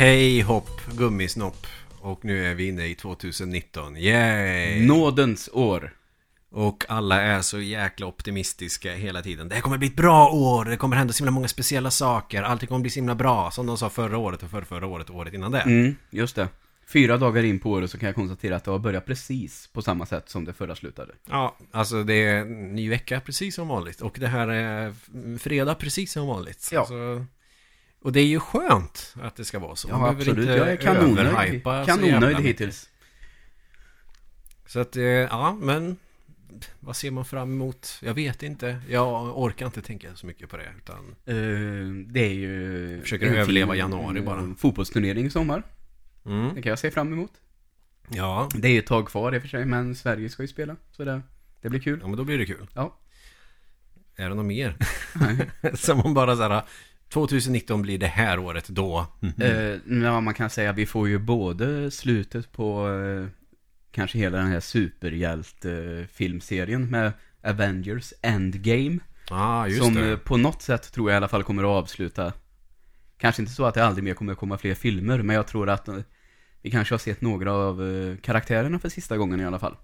Hej hopp, gummisnopp. Och nu är vi inne i 2019. Yay! Nådens år. Och alla är så jäkla optimistiska hela tiden. Det här kommer bli ett bra år, det kommer hända så himla många speciella saker, allting kommer bli så himla bra. Som de sa förra året och förra, förra året och året innan det. Mm, just det. Fyra dagar in på året så kan jag konstatera att det har börjat precis på samma sätt som det förra slutade. Ja, alltså det är en ny vecka precis som vanligt. Och det här är fredag precis som vanligt. Ja. Alltså, och det är ju skönt att det ska vara så. Man Ja, behöver absolut. inte Jag är kanonnöjd, så kanonnöjd hittills. Så att, eh, ja, men vad ser man fram emot? Jag vet inte. Jag orkar inte tänka så mycket på det. Utan, Eh, det är ju... Försöker en överleva fin, januari eh, bara. Fotbollsturnering i sommar. mm, Det kan jag se fram emot. ja, Det är ju ett tag kvar i och för sig, men Sverige ska ju spela. Så det, det blir kul. ja, men då blir det kul. Ja. Är det något mer? Nej. Som man bara såhär, 2019 blir det här året då. Mhm. Eh, ja, man kan säga att vi får ju både slutet på eh, kanske hela den här superhjälte-filmserien med Avengers Endgame. Just som det. eh, på något sätt tror jag i alla fall kommer att avsluta. Kanske inte så att det aldrig mer kommer att komma fler filmer, men jag tror att eh, vi kanske har sett några av eh, karaktärerna för sista gången i alla fall.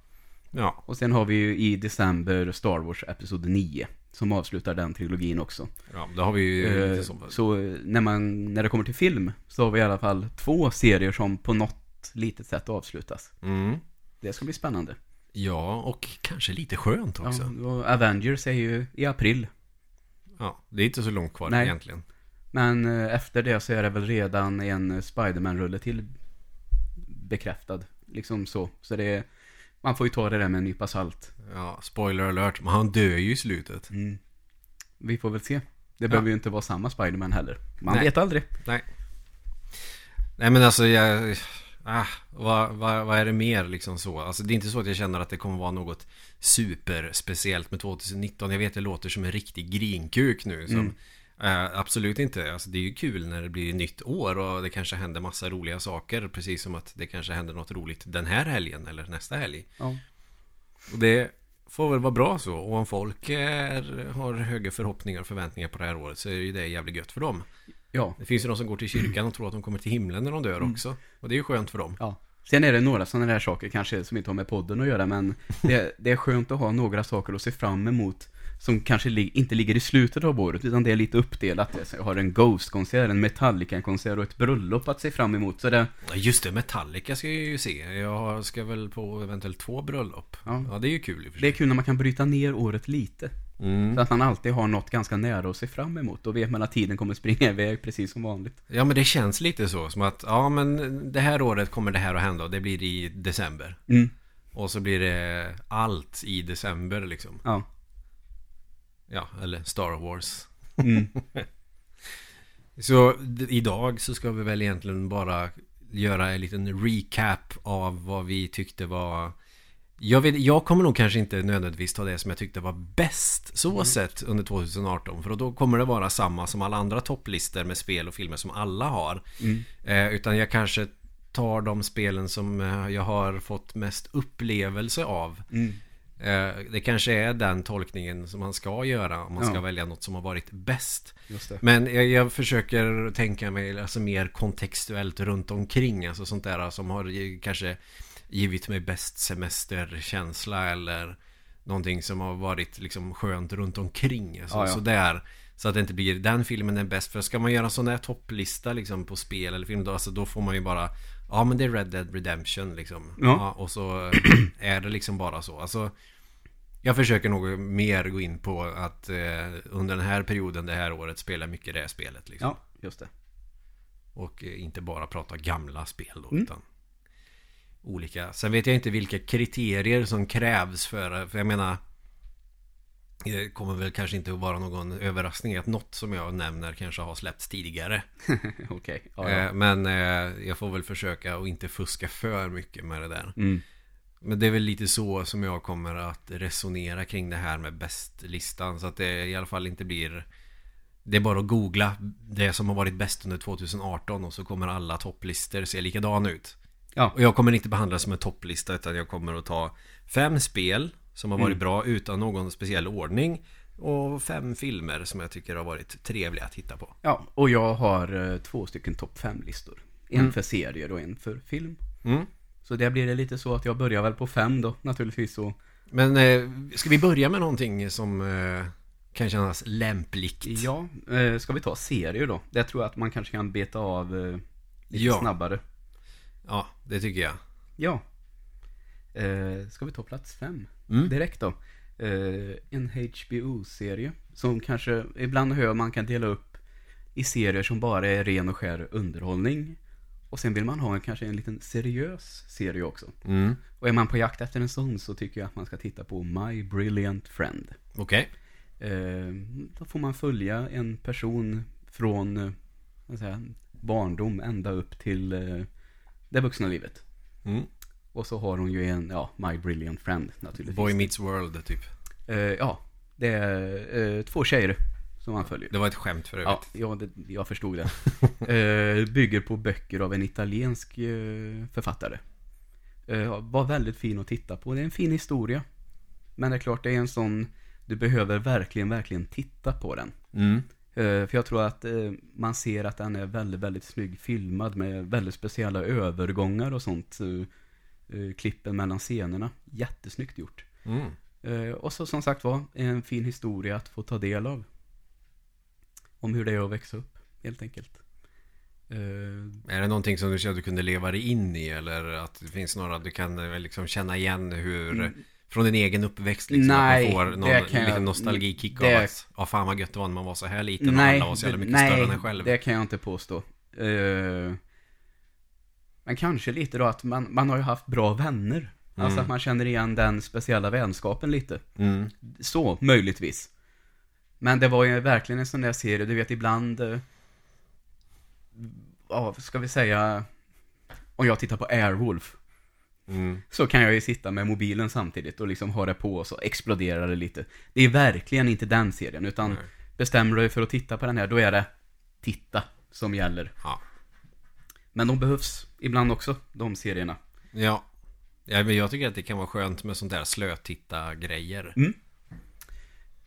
Ja, Och sen har vi ju i december Star Wars Episod 9, som avslutar den trilogin också. ja, då har vi ju Eh, som... Så när, man, när det kommer till film så har vi i alla fall två serier som på något litet sätt avslutas. Mm. Det ska bli spännande. Ja, och kanske lite skönt också. Ja, Avengers är ju i april. Ja, det är inte så långt kvar Nej. egentligen. Men eh, efter det så är det väl redan en eh, Spiderman-rulle till bekräftad. Liksom så. Så det är, man får ju ta det där med en nypa salt. Ja, spoiler alert, men han dör ju i slutet. Mm. Vi får väl se. Det behöver ju inte vara samma Spiderman heller. Man Nej. vet aldrig. Nej. Nej men alltså jag... Ah, vad, vad, vad är det mer liksom så? Alltså det är inte så att jag känner att det kommer vara något superspeciellt med 2019. Jag vet det låter som en riktig grinkuk nu. Som, Mm. eh, absolut inte. Alltså det är ju kul när det blir nytt år och det kanske händer massa roliga saker. Precis som att det kanske händer något roligt den här helgen eller nästa helg. Ja. Och det får väl vara bra så. Och om folk är, har höga förhoppningar och förväntningar på det här året så är ju det jävligt gött för dem. Ja. Det finns ju de som går till kyrkan och tror att de kommer till himlen när de dör också. Och det är ju skönt för dem. ja. Sen är det några sådana där saker kanske som inte har med podden att göra men det, det är skönt att ha några saker att se fram emot som kanske li- inte ligger i slutet av året utan det är lite uppdelat. Så Jag har en Ghost-konsert, en Metallica-konsert och ett bröllop att se fram emot. Så det, Just det, Metallica ska jag ju se. Jag ska väl på eventuellt två bröllop. Ja. Ja, det är ju kul det är kul när man kan bryta ner året lite. Mm. Så att man alltid har något ganska nära att se fram emot. Då vet man att tiden kommer springa iväg precis som vanligt. Ja, men det känns lite så. Som att, ja men det här året kommer det här att hända och det blir i december. Mm. Och så blir det allt i december liksom. Ja. Ja, eller Star Wars. Mm. Så idag så ska vi väl egentligen bara göra en liten recap av vad vi tyckte var jag, vet, jag kommer nog kanske inte nödvändigtvis ta det som jag tyckte var bäst så sett under 2018 För då kommer det vara samma som alla andra topplistor med spel och filmer som alla har Mm. eh, Utan jag kanske tar de spelen som eh, jag har fått mest upplevelse av Mm. Eh, Det kanske är den tolkningen som man ska göra om man ska Ja. välja något som har varit bäst men jag, jag försöker tänka mig alltså mer kontextuellt runt omkring Alltså sånt där som har kanske givit mig bäst semesterkänsla eller Någonting som har varit liksom skönt runt omkring alltså, Ja, ja. Sådär Så att det inte blir den filmen är bäst För ska man göra en sån där topplista liksom på spel eller film då, alltså, då får man ju bara Ja men det är Red Dead Redemption liksom Ja. Och så är det liksom bara så Alltså jag försöker nog mer gå in på att eh, under den här perioden det här året spela mycket det här spelet. Liksom. Ja, just det. Och eh, inte bara prata gamla spel då, Mm. utan olika. Sen vet jag inte vilka kriterier som krävs för, för jag menar det kommer väl kanske inte att vara någon överraskning att något som jag nämner kanske har släppts tidigare. Okej. Ja, ja. Eh, Men eh, jag får väl försöka att inte fuska för mycket med det där. Mm. Men det är väl lite så som jag kommer att resonera kring det här med bästlistan. Så att det i alla fall inte blir... Det är bara att googla det som har varit bäst under 2018 och så kommer alla topplistor se likadana ut. Ja. Och jag kommer inte behandla det som en topplista utan jag kommer att ta fem spel som har varit Mm. bra utan någon speciell ordning. Och fem filmer som jag tycker har varit trevliga att titta på. Ja, och jag har eh, två stycken topp fem listor En Mm. för serier och en för film. Mm. Så det blir det lite så att jag börjar väl på fem då, naturligtvis. Och, Men eh, ska vi börja med någonting som eh, kan kännas lämpligt? ja, eh, ska vi ta serier då? Det tror jag att man kanske kan beta av eh, lite Ja. snabbare. Ja, det tycker jag. Ja. Eh, ska vi ta plats fem? Mm. Direkt då. Eh, en HBO-serie. Som kanske ibland hör man kan dela upp i serier som bara är ren och skär underhållning. Och sen vill man ha en, kanske en liten seriös serie också. Mm. Och är man på jakt efter en sån så tycker jag att man ska titta på My Brilliant Friend. Okej. Eh, då får man följa en person från jag, barndom ända upp till eh, det vuxna livet. Mm. Och så har hon ju en, ja, My Brilliant Friend naturligtvis. Boy Meets World, typ. Eh, ja, det är eh, två tjejer som han följer. Det var ett skämt för övrigt. Ja, ja det, jag förstod det. eh, bygger på böcker av en italiensk eh, författare. Eh, var väldigt fin att titta på. Det är en fin historia. Men det är klart, det är en sån, du behöver verkligen, verkligen titta på den. Mm. Eh, för jag tror att man ser att den är väldigt, väldigt snygg filmad med väldigt speciella övergångar och sånt. Eh, klippen mellan scenerna. Jättesnyggt gjort. Mm. Eh, och så som sagt var, en fin historia att få ta del av. Om hur det är att växa upp, helt enkelt. Eh, Är det någonting som du känner att du kunde leva dig in i? Eller att det finns några du kan liksom känna igen hur... Från din egen uppväxt liksom? Mm. Nej, att man får någon det kan jag- nostalgikick det- av att... Ja, fan vad gött det var när man var så här liten och nej, alla var så jävla mycket större än en själv. det kan jag inte påstå. Eh, men kanske lite då att man, man har ju haft bra vänner. Alltså Mm. att man känner igen den speciella vänskapen lite. Mm. Så, möjligtvis. Men det var ju verkligen en sån där serie, du vet ibland... eh, Ja, ska vi säga... Om jag tittar på Airwolf. Mm. Så kan jag ju sitta med mobilen samtidigt och liksom ha det på och så exploderar det lite. Det är verkligen inte den serien, utan Nej. bestämmer du dig för att titta på den här, då är det titta som gäller. Ja. Men de behövs ibland också, de serierna. Ja. ja. men jag tycker att det kan vara skönt med sånt där slötitta-grejer. Mm.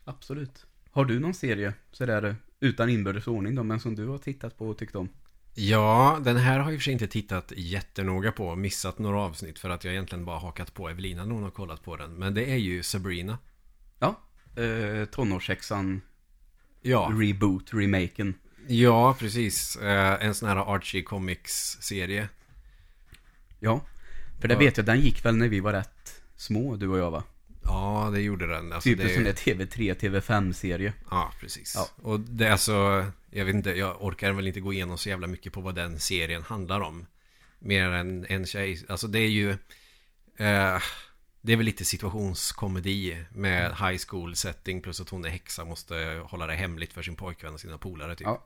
Absolut. Har du någon serie, sådär utan inbördes ordning då, men som du har tittat på och tyckt om? Ja, den här har jag i och för sig inte tittat jättenoga på. Missat några avsnitt för att jag egentligen bara hakat på Evelina när hon har kollat på den. Men det är ju Sabrina. Ja, eh, tonårssexan, Ja, reboot, remaken. ja precis. Eh, en sån här Archie Comics-serie. Ja, för det Ja. vet jag, den gick väl när vi var rätt små, du och jag va? Ja, det gjorde den. Alltså, Typ det... en sån där TV3, TV5-serie. Ja, precis. Ja. Och det är alltså, jag vet inte, jag orkar väl inte gå igenom så jävla mycket på vad den serien handlar om. Mer än en tjej, alltså det är ju, eh, det är väl lite situationskomedi med high school setting plus att hon är häxa måste hålla det hemligt för sin pojkvän och sina polare typ. Ja.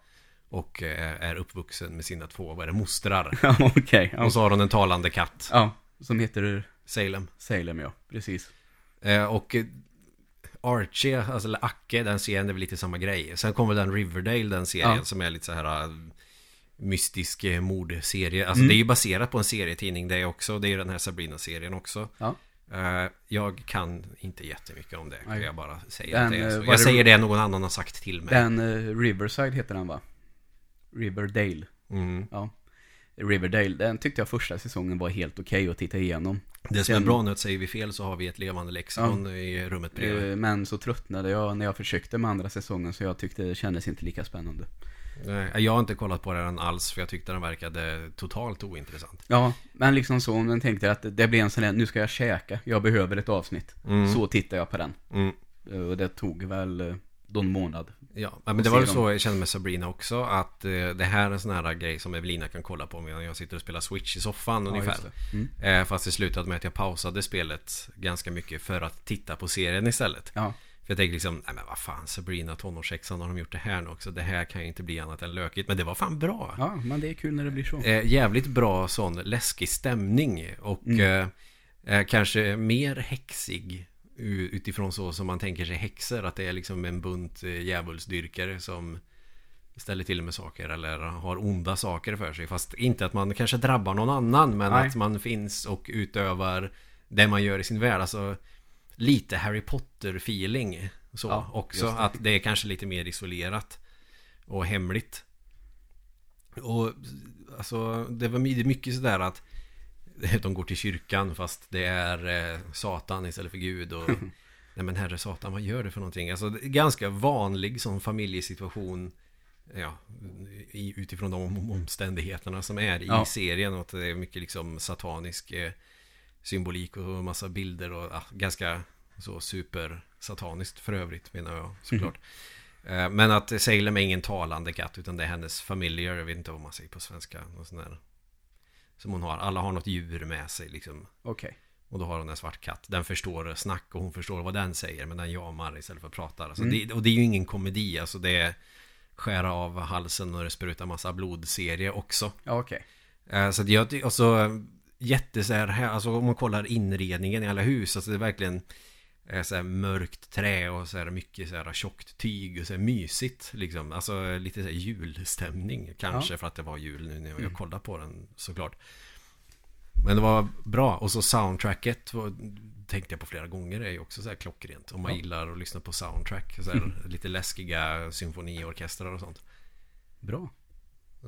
Och eh, är uppvuxen med sina två, vad är det, mostrar. Ja, okej. Ja. Och så har hon en talande katt, ja, som heter Salem. Salem, ja. Precis. Eh, och eh, Archie, alltså eller Acke, den serien är väl lite samma grej. Sen kommer den Riverdale, den serien Ja. som är lite så här eh, mystisk mordserie. Alltså Mm. det är ju baserat på en serietidning det också. Det är ju den här Sabrina-serien också. Ja. Jag kan inte jättemycket om det, kan jag bara säga Den, att det är så. var Jag det- säger det någon annan har sagt till mig. Den Riverside heter den va? Riverdale. Mm. Ja. Riverdale, den tyckte jag första säsongen var helt okej att titta igenom. Det som är bra nu att säger vi fel så har vi ett levande lexikon i rummet bredvid. Eh, Men så tröttnade jag när jag försökte med andra säsongen så jag tyckte det kändes inte lika spännande. Nej, jag har inte kollat på den alls för jag tyckte den verkade totalt ointressant. Ja, men liksom så om den tänkte att det blir en sån där, nu ska jag käka, jag behöver ett avsnitt. Mm. Så tittade jag på den. Mm. Eh, Och det tog väl eh, någon månad. Ja, men det var ju så jag kände med Sabrina också Att eh, det här är en sån här grej som Evelina kan kolla på medan jag sitter och spelar Switch i soffan ungefär just det. Mm. eh, Fast det slutade med att jag pausade spelet ganska mycket för att titta på serien istället Ja, För jag tänkte liksom, nej men vad fan Sabrina tonårssexan har de gjort det här nu också Det här kan ju inte bli annat än lökigt Men det var fan bra ja, men det är kul när det blir så. eh, Jävligt bra sån läskig stämning Och Mm. eh, eh, kanske mer häxig Utifrån så som man tänker sig häxor Att det är liksom en bunt eh, djävulsdyrkare som Ställer till med saker eller har onda saker för sig Fast inte att man kanske drabbar någon annan Men Nej. att man finns och utövar Det man gör i sin värld Alltså Lite Harry Potter feeling Så Ja, också det. att det är kanske lite mer isolerat Och hemligt och alltså, det var mycket sådär att de går till kyrkan fast det är eh, Satan istället för Gud och Nej men herre Satan, vad gör du för någonting? Alltså ganska vanlig som familjesituation Ja, i, utifrån de omständigheterna som är i Ja. serien och att det är mycket liksom satanisk eh, symbolik och massa bilder och ja, ganska så super sataniskt för övrigt menar jag såklart. Eh, Men att Salem är ingen talande katt utan det är hennes familiar, jag vet inte vad man säger på svenska. Någon sån där, som hon har. Alla har något djur med sig liksom. Okej. Och då har hon en svart katt. Den förstår snack och hon förstår vad den säger. Men den jamar istället för att prata. Alltså Mm. det, och det är ju ingen komedi. Alltså det är skära av halsen och det sprutar massa blodserie också. Ja, okej. Eh, Så jag ty- och så jätte så här, alltså om man kollar inredningen i alla hus, alltså det är verkligen eh, så mörkt trä och så här mycket så här tjockt tyg och så här mysigt liksom. Alltså lite så julstämning kanske för att det var jul nu när jag Mm. kollade på den såklart. Men det var bra och så soundtracket var, tänkte jag på flera gånger är ju också så här klockrent. Om man Ja. gillar att lyssna på soundtrack, så här, lite läskiga symfoniorkestrar och sånt. Bra.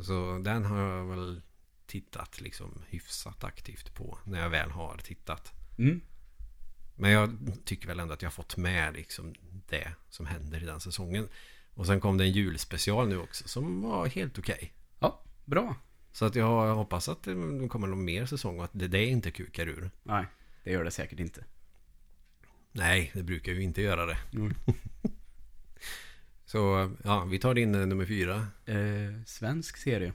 Så den har jag väl tittat liksom hyfsat aktivt på när jag väl har tittat. Mm. Men jag tycker väl ändå att jag har fått med liksom det som händer i den säsongen. Och sen kom det en julspecial nu också som var helt okej. Ja, bra. Så att jag hoppas att det kommer någon mer säsong och att det, det inte kukar ur. Nej, det gör det säkert inte. Nej, det brukar ju inte göra det. Mm. Så ja, vi tar in eh, nummer fyra. Eh, svensk serie.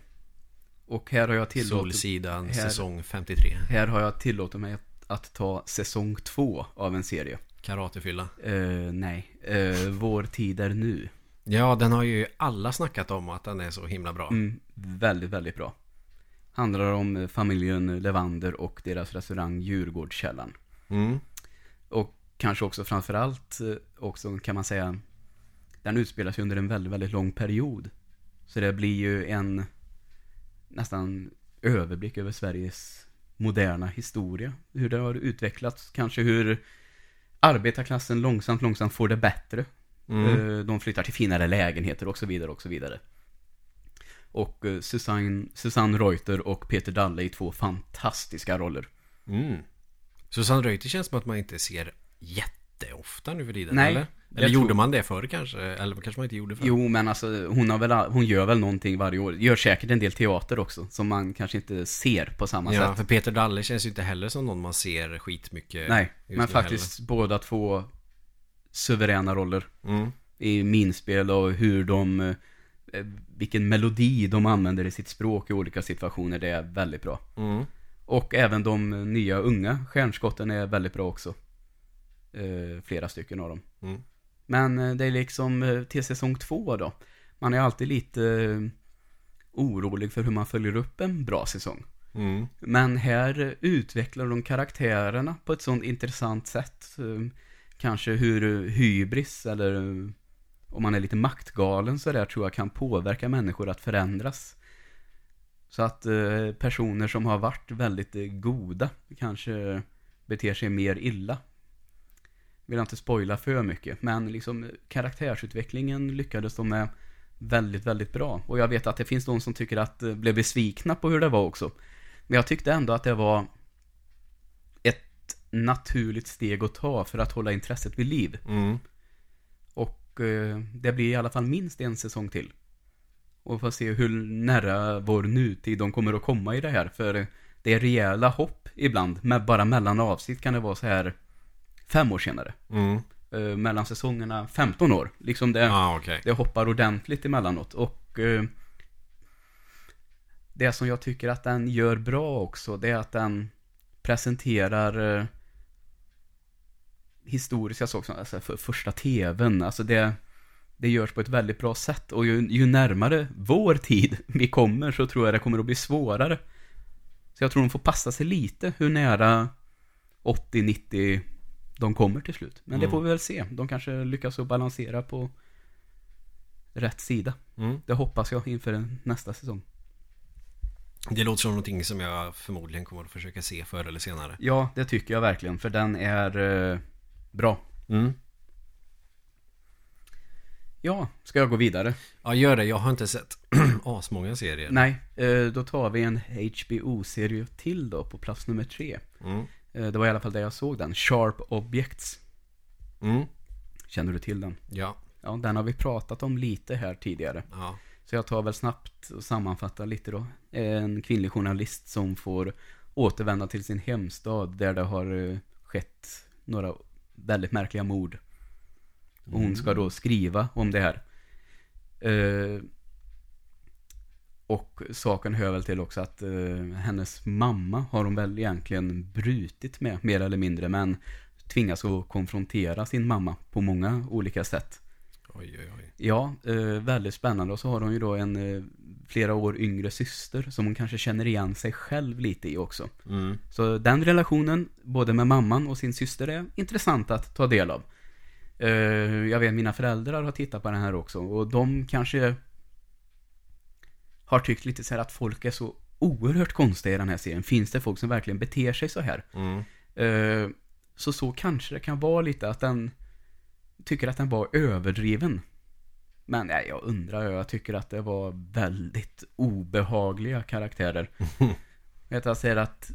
Och här har jag tillåtit, Solsidan här- säsong 53. här har jag tillåtit mig att, att ta säsong två av en serie. Karatefylla. Eh, nej, eh, Vår tid är nu. Ja, den har ju alla snackat om att den är så himla bra. Mm, väldigt, väldigt bra. Handlar om eh, familjen Levander och deras restaurang Djurgårdskällan. Mm. Och kanske också framförallt också kan man säga Den utspelar sig under en väldigt, väldigt lång period. Så det blir ju en nästan överblick över Sveriges moderna historia. Hur det har utvecklats, kanske hur arbetarklassen långsamt, långsamt får det bättre. Mm. Eh, De flyttar till finare lägenheter och så vidare och så vidare. Och eh, Susanne, Susanne Reuter och Peter Dalle i två fantastiska roller. Mm. Susanne Reuter känns som att man inte ser jätteofta nu för tiden, Nej, eller? Jag Eller gjorde tror- man det förr kanske? Eller kanske man inte gjorde förr? Jo, men alltså hon, har väl, hon gör väl någonting varje år. Gör säkert en del teater också, som man kanske inte ser på samma Ja, sätt. för Peter Dalle känns ju inte heller som någon man ser skitmycket Nej, men faktiskt båda två suveräna roller. heller. Mm. I minspel och hur de, eh, vilken melodi de använder i sitt språk i olika situationer, det är väldigt bra. Mm. Och även de nya unga stjärnskotten är väldigt bra också. Eh, flera stycken av dem. Mm. Men eh, det är liksom eh, till säsong två då. Man är alltid lite eh, orolig för hur man följer upp en bra säsong. Mm. Men här utvecklar de karaktärerna på ett sånt intressant sätt. Kanske hur hybris eller om man är lite maktgalen så där tror jag kan påverka människor att förändras. Så att personer som har varit väldigt goda kanske beter sig mer illa. Vill inte spoila för mycket, men liksom karaktärsutvecklingen lyckades de med väldigt, väldigt bra. Och jag vet att det finns de som tycker att eh, blev besvikna på hur det var också. Men jag tyckte ändå att det var ett naturligt steg att ta för att hålla intresset vid liv. Mm. Och eh, det blir i alla fall minst en säsong till. Och får se hur nära vår nutid de kommer att komma i det här. För det är rejäla hopp ibland. Men bara mellan avsnitt kan det vara så här fem år senare. Mm. Eh, mellan säsongerna 15 år. Liksom det, Ah, okej. det hoppar ordentligt emellanåt. Och eh, det som jag tycker att den gör bra också, det är att den presenterar eh, historiska saker, alltså för första tvn, alltså det, det görs på ett väldigt bra sätt. Och ju, ju närmare vår tid vi kommer så tror jag det kommer att bli svårare. Så jag tror de får passa sig lite hur nära 80-90 de kommer till slut. Men det Mm. får vi väl se. De kanske lyckas att balansera på rätt sida. Mm. Det hoppas jag inför nästa säsong. Det låter som någonting som jag förmodligen kommer att försöka se förr eller senare. Ja, det tycker jag verkligen, för den är eh, bra. Mm. Ja, ska jag gå vidare? Ja, gör det. Jag har inte sett asmånga serier. Nej, eh, då tar vi en HBO-serie till då på plats nummer tre. Mm. Eh, Det var i alla fall där jag såg den. Sharp Objects. Mm. Känner du till den? Ja. Ja, den har vi pratat om lite här tidigare. Ja. Så jag tar väl snabbt och sammanfattar lite då. En kvinnlig journalist som får återvända till sin hemstad där det har eh, skett några väldigt märkliga mord. Och hon ska då skriva om det här. Och saken hör väl till också att eh, hennes mamma har hon väl egentligen brutit med, mer eller mindre. Men tvingas att konfrontera sin mamma på många olika sätt. Oj, oj, oj. Ja, eh, väldigt spännande. Och så har hon ju då en eh, flera år yngre syster som hon kanske känner igen sig själv lite i också. Mm. Så den relationen, både med mamman och sin syster, är intressant att ta del av. Eh, jag vet, mina föräldrar har tittat på den här också och de kanske har tyckt lite så här att folk är så oerhört konstiga i den här serien. Finns det folk som verkligen beter sig så här? Mm. Eh, så så kanske det kan vara lite att den tycker att den var överdriven. Men nej, jag undrar, jag tycker att det var väldigt obehagliga karaktärer. Vet jag säger att,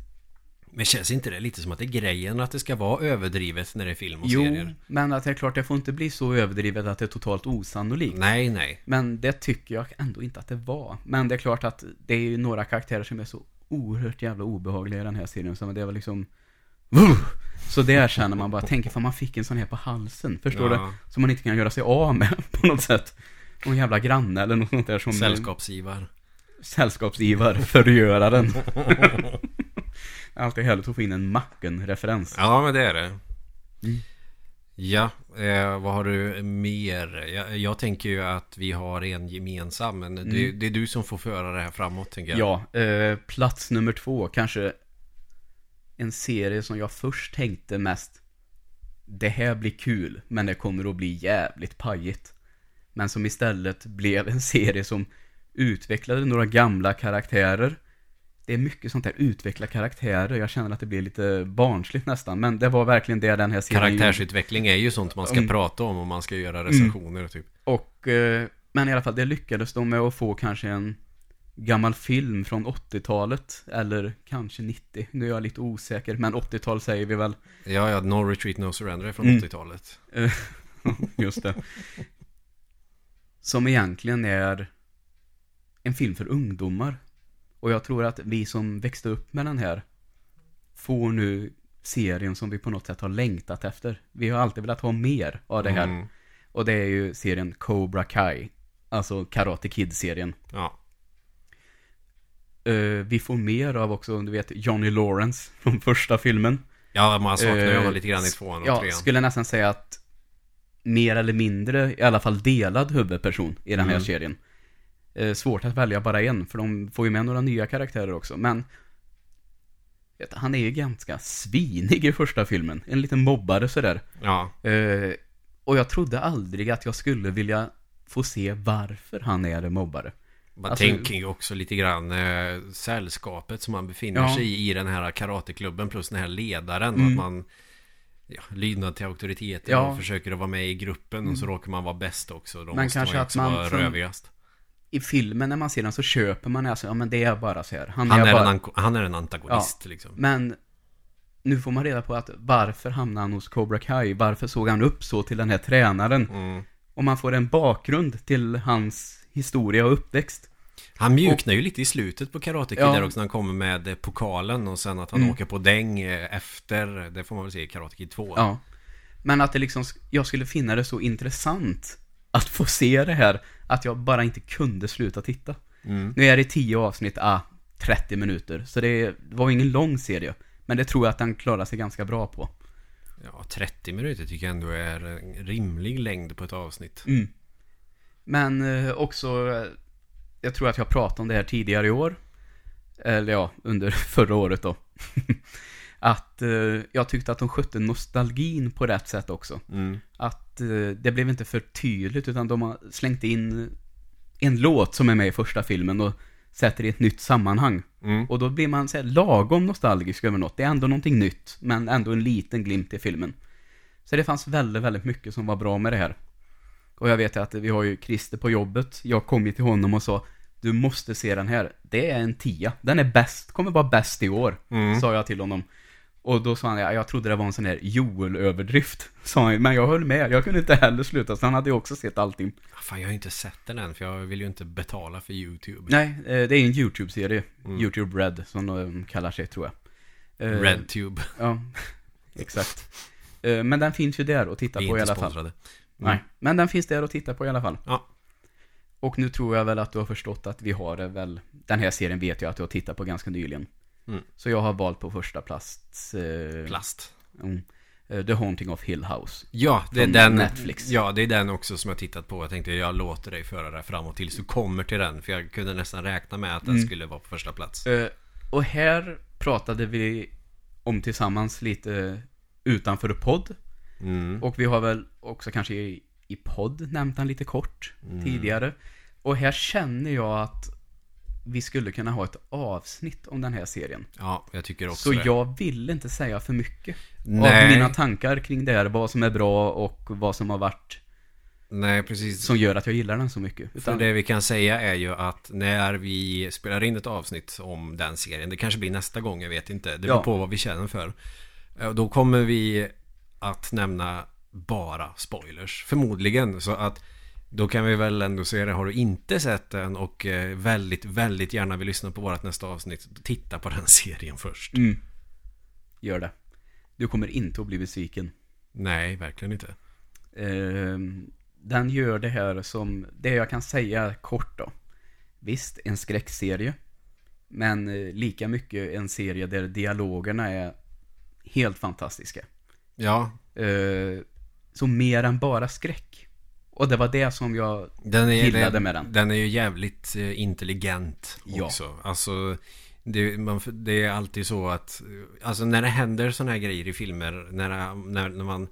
Men känns inte det lite som att det är grejen att det ska vara överdrivet när det är film och jo, serier? men att det är klart, det får inte bli så överdrivet att det är totalt osannolikt. Nej, nej. Men det tycker jag ändå inte att det var. Men det är klart att det är ju några karaktärer som är så oerhört jävla obehagliga i den här serien. Så det var liksom... Så där känner man bara, tänk ifall man fick en sån här på halsen. Förstår Ja. du? Som man inte kan göra sig av med på något sätt. Någon jävla granne eller något sånt där som... Sällskapsivar. Sällskapsivar, förgöraren. Alltid härligt att få in en Macken-referens. Ja, men det är det. Mm. Ja, eh, vad har du mer? Jag, jag tänker ju att vi har en gemensam, men det, Mm. det är du som får föra det här framåt, tänker jag. Ja, eh, plats nummer två, kanske en serie som jag först tänkte mest Det här blir kul, men det kommer att bli jävligt pajigt. Men som istället blev en serie som utvecklade några gamla karaktärer. Det är mycket sånt där, utveckla karaktärer. Jag känner att det blir lite barnsligt nästan, men det var verkligen det den här serien. Karaktärsutveckling är ju sånt man ska Mm. prata om om man ska göra recensioner, typ. Och, eh, men i alla fall, det lyckades de med att få kanske en gammal film från 80-talet, eller kanske 90, nu är jag lite osäker, men 80-tal säger vi väl. Ja, ja, No Retreat No Surrender är från Mm. 80-talet. Just det. Som egentligen är en film för ungdomar. Och jag tror att vi som växte upp med den här får nu serien som vi på något sätt har längtat efter. Vi har alltid velat ha mer av det här. Mm. Och det är ju serien Cobra Kai. Alltså Karate Kid-serien. Ja. Eh, vi får mer av också, du vet, Johnny Lawrence från första filmen. ja, man saknar ju Eh, honom lite grann i tvåan och Ja, trean. skulle nästan säga att mer eller mindre, i alla fall delad huvudperson i den här Mm. serien. Eh, svårt att välja bara en, för de får ju med några nya karaktärer också, men vet, han är ju ganska svinig i första filmen. En liten mobbare sådär. Ja, Eh, och jag trodde aldrig att jag skulle vilja få se varför han är en mobbare. man Alltså- tänker ju också lite grann eh, sällskapet som man befinner Ja. sig i i den här karateklubben plus den här ledaren. Mm. Att man ja, lydnad till auktoriteten Ja. och försöker att vara med i gruppen och så råkar man vara bäst också. Då Men måste kanske man ju att också man vara från- rövigast. I filmen när man ser den så köper man alltså, ja men det är bara så här. Han, Han är, bara... en, han är en antagonist liksom. Men nu får man reda på att varför hamnade han hos Cobra Kai? Varför såg han upp så till den här tränaren? Mm. Och man får en bakgrund till hans historia och uppväxt. Han mjuknar ju lite i slutet på Karate Kid Ja. där också när han kommer med eh, pokalen och sen att han Mm. åker på däng eh, efter. Det får man väl se i Karate Kid 2. Ja. Men att det liksom, jag skulle finna det så intressant att få se det här, att jag bara inte kunde sluta titta. Mm. Nu är det 10 avsnitt, ah, 30 minuter. Så det var ingen lång serie. Men det tror jag att den klarar sig ganska bra på. Ja, 30 minuter tycker jag ändå är en rimlig längd på ett avsnitt. Mm. Men eh, också, eh, jag tror att jag pratade om det här tidigare i år. Eller ja, under förra året då. att eh, jag tyckte att de skötte nostalgin på rätt sätt också. Mm. Att eh, det blev inte för tydligt utan de har slängt in en låt som är med i första filmen och sätter i ett nytt sammanhang. Mm. Och då blir man så här, lagom nostalgisk över något. Det är ändå någonting nytt, men ändå en liten glimt i filmen. Så det fanns väldigt, väldigt mycket som var bra med det här. Och jag vet att vi har ju Christer på jobbet. Jag kom ju till honom och sa Du måste se den här. Det är en tia. Den är bäst, kommer vara bäst i år. Mm. Sa jag till honom. Och då sa han, ja, jag trodde det var en sån här Joel-överdrift. Sa han, men jag höll med, jag kunde inte heller sluta. Så han hade ju också sett allting. Fan, jag har inte sett den än för jag vill ju inte betala för YouTube. Nej, eh, det är en YouTube-serie. Mm. YouTube Red, som de kallar sig tror jag. Eh, RedTube. Ja, exakt. Eh, Men den finns ju där att titta på i alla fall. sponsrade. Nej, men den finns där att titta på i alla fall. Ja. Och nu tror jag väl att du har förstått att vi har det väl, den här serien vet jag att du har tittat på ganska nyligen. Mm. Så jag har valt på första plats, eh, Plast. mm, eh, The Haunting of Hill House. Ja, det är den. Netflix. Ja, det är den också som jag tittat på. Jag tänkte jag låter dig föra det framåt tills du kommer till den. För jag kunde nästan räkna med att den Mm. skulle vara på första plats. Eh, och här pratade vi om tillsammans lite utanför podd. Mm. Och vi har väl också kanske i, i podd nämnt den lite kort Mm. tidigare. Och här känner jag att vi skulle kunna ha ett avsnitt om den här serien. Ja, jag tycker också Så det. jag vill inte säga för mycket Nej. av mina tankar kring det här, vad som är bra och vad som har varit Nej, precis. som gör att jag gillar den så mycket. För Utan, det vi kan säga är ju att när vi spelar in ett avsnitt om den serien, det kanske blir nästa gång, jag vet inte. Det beror Ja. på vad vi känner för. Eh, Då kommer vi att nämna bara spoilers, förmodligen. Så att då kan vi väl ändå säga det, har du inte sett den och eh, väldigt, väldigt gärna vill lyssna på vårt nästa avsnitt, titta på den serien först. mm, gör det. Du kommer inte att bli besviken. Nej, verkligen inte. Ehm, den gör det här som, det jag kan säga kort då. Visst, en skräckserie. Men eh, lika mycket en serie där dialogerna är helt fantastiska. Ja, Eh, så mer än bara skräck. Och det var det som jag Den är, gillade den, med den. Den är ju jävligt eh, intelligent Ja. också. Alltså, det, man, det är alltid så att, eh, alltså när det händer sådana här grejer i filmer, när, när, när man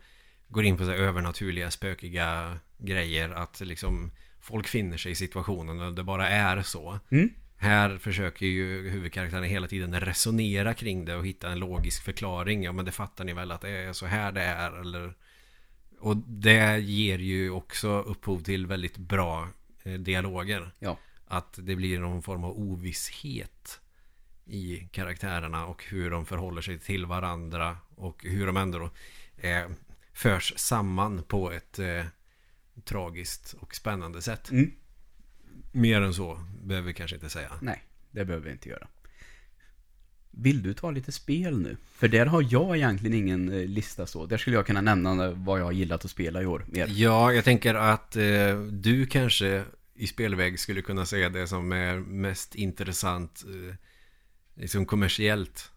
går in på så övernaturliga, spökiga grejer, att liksom folk finner sig i situationen och det bara är så. Mm. Här försöker ju huvudkaraktären hela tiden resonera kring det och hitta en logisk förklaring. Ja men det fattar ni väl att det är så här det är eller Och det ger ju också upphov till väldigt bra eh, dialoger. Ja. Att det blir någon form av ovisshet i karaktärerna och hur de förhåller sig till varandra och hur de ändå eh, förs samman på ett eh, tragiskt och spännande sätt. Mm. Mer än så behöver vi kanske inte säga. Nej, det behöver vi inte göra. Vill du ta lite spel nu? För där har jag egentligen ingen eh, lista så. Där skulle jag kunna nämna vad jag har gillat att spela i år. Mer. Ja, jag tänker att eh, du kanske i spelväg skulle kunna säga det som är mest intressant eh, liksom kommersiellt.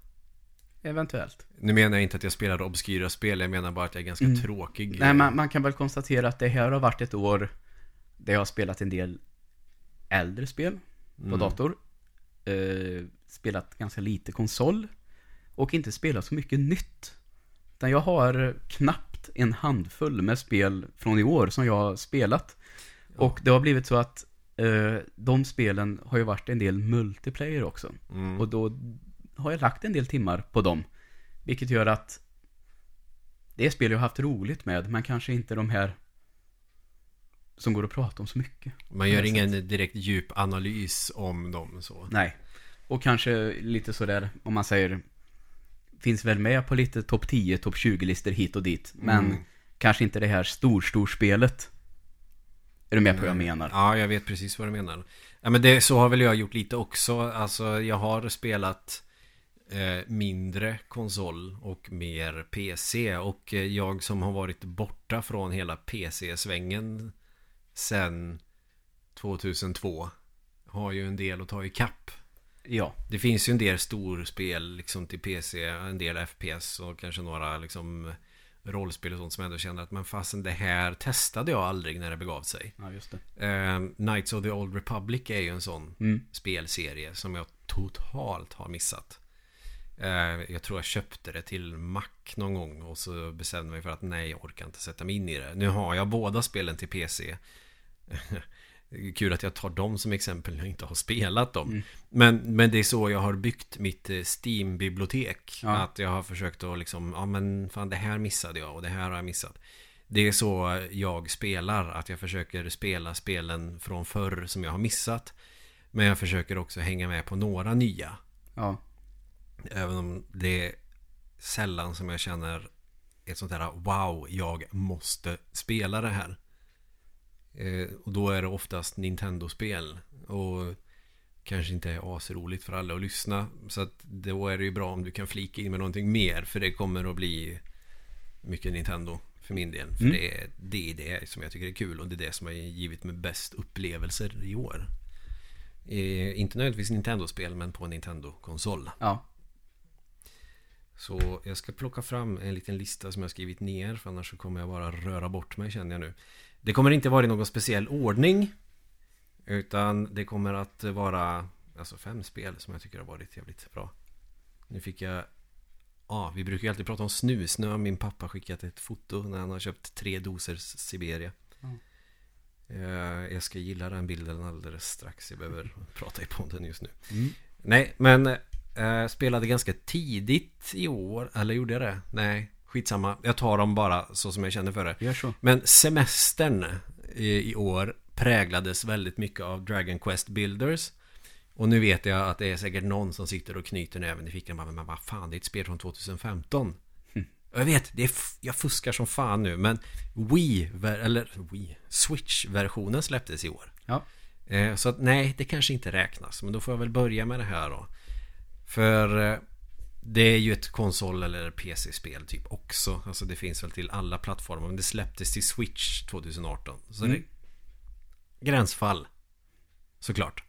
Eventuellt. Nu menar jag inte att jag spelar obskyra spel, jag menar bara att jag är ganska Mm. tråkig. Nej, man, man kan väl konstatera att det här har varit ett år där jag har spelat en del äldre spel på Mm. dator. Eh, spelat ganska lite konsol. Och inte spelat så mycket nytt. Utan jag har knappt en handfull med spel från i år som jag har spelat. Och det har blivit så att eh, de spelen har ju varit en del multiplayer också. Mm. Och då har jag lagt en del timmar på dem. Vilket gör att det är spel jag har haft roligt med, men kanske inte de här som går att prata om så mycket. Man gör ingen direkt djup analys om dem så. Nej. Och kanske lite sådär, om man säger, finns väl med på lite topp 10, topp 20-listor hit och dit. Men Mm. kanske inte det här stor-storspelet. Är du med på vad jag Nej. menar? Ja, jag vet precis vad du menar. Ja, men det, så har väl jag gjort lite också. Alltså, jag har spelat eh, mindre konsol och mer PC. Och eh, jag som har varit borta från hela PC-svängen sen 2002 har ju en del att ta i kapp. Ja. Det finns ju en del storspel liksom till PC, en del FPS och kanske några liksom rollspel och sånt som jag ändå känner att men fasen det här testade jag aldrig när det begav sig. Ja, just det. Eh, Knights of the Old Republic är ju en sån Mm. spelserie som jag totalt har missat. Eh, jag tror jag köpte det till Mac någon gång och så bestämde mig för att nej, jag orkar inte sätta mig in i det. Nu har jag båda spelen till PC. Kul att jag tar dem som exempel när jag inte har spelat dem. Mm. Men, men det är så jag har byggt mitt eh, Steam-bibliotek. Ja. Att jag har försökt att liksom, ja men fan det här missade jag och det här har jag missat. Det är så jag spelar, att jag försöker spela spelen från förr som jag har missat. Men jag försöker också hänga med på några nya. Ja. Även om det är sällan som jag känner ett sånt här wow, jag måste spela det här. Eh, och då är det oftast Nintendo-spel. Och kanske inte är asroligt för alla att lyssna. Så att då är det ju bra om du kan flika in med någonting mer. För det kommer att bli mycket Nintendo för min del. För Mm. det, är, det är det som jag tycker är kul och det är det som har givit mig bäst upplevelser i år. Eh, inte nödvändigtvis Nintendo-spel men på Nintendo-konsol. Ja. Så jag ska plocka fram en liten lista som jag skrivit ner för annars så kommer jag bara röra bort mig känner jag nu. Det kommer inte vara i någon speciell ordning. Utan det kommer att vara alltså fem spel som jag tycker har varit jävligt bra. Nu fick jag Ja, vi brukar ju alltid prata om snus. Nu har min pappa skickat ett foto när han har köpt tre doser Siberia. Mm. Eh, Jag ska gilla den bilden alldeles strax. Jag behöver prata i podden just nu. Mm. Nej, men eh, spelade ganska tidigt i år. Eller gjorde jag det? Nej, skitsamma. Jag tar dem bara så som jag känner för det. Gör så. Men semestern i, i år präglades väldigt mycket av Dragon Quest Builders. Och nu vet jag att det är säkert någon som sitter och knyter näven i fickan. bara, Men vad fan, det är ett spel från 2015. Och Jag vet, det är jag fuskar som fan nu. Men Wii, eller Wii, Switch-versionen släpptes i år. Ja. Eh, Så att nej, det kanske inte räknas. Men då får jag väl börja med det här då. För eh, det är ju ett konsol eller PC-spel typ också. Alltså det finns väl till alla plattformar. Men det släpptes till Switch 2018. Så Mm. det Gränsfall. Såklart.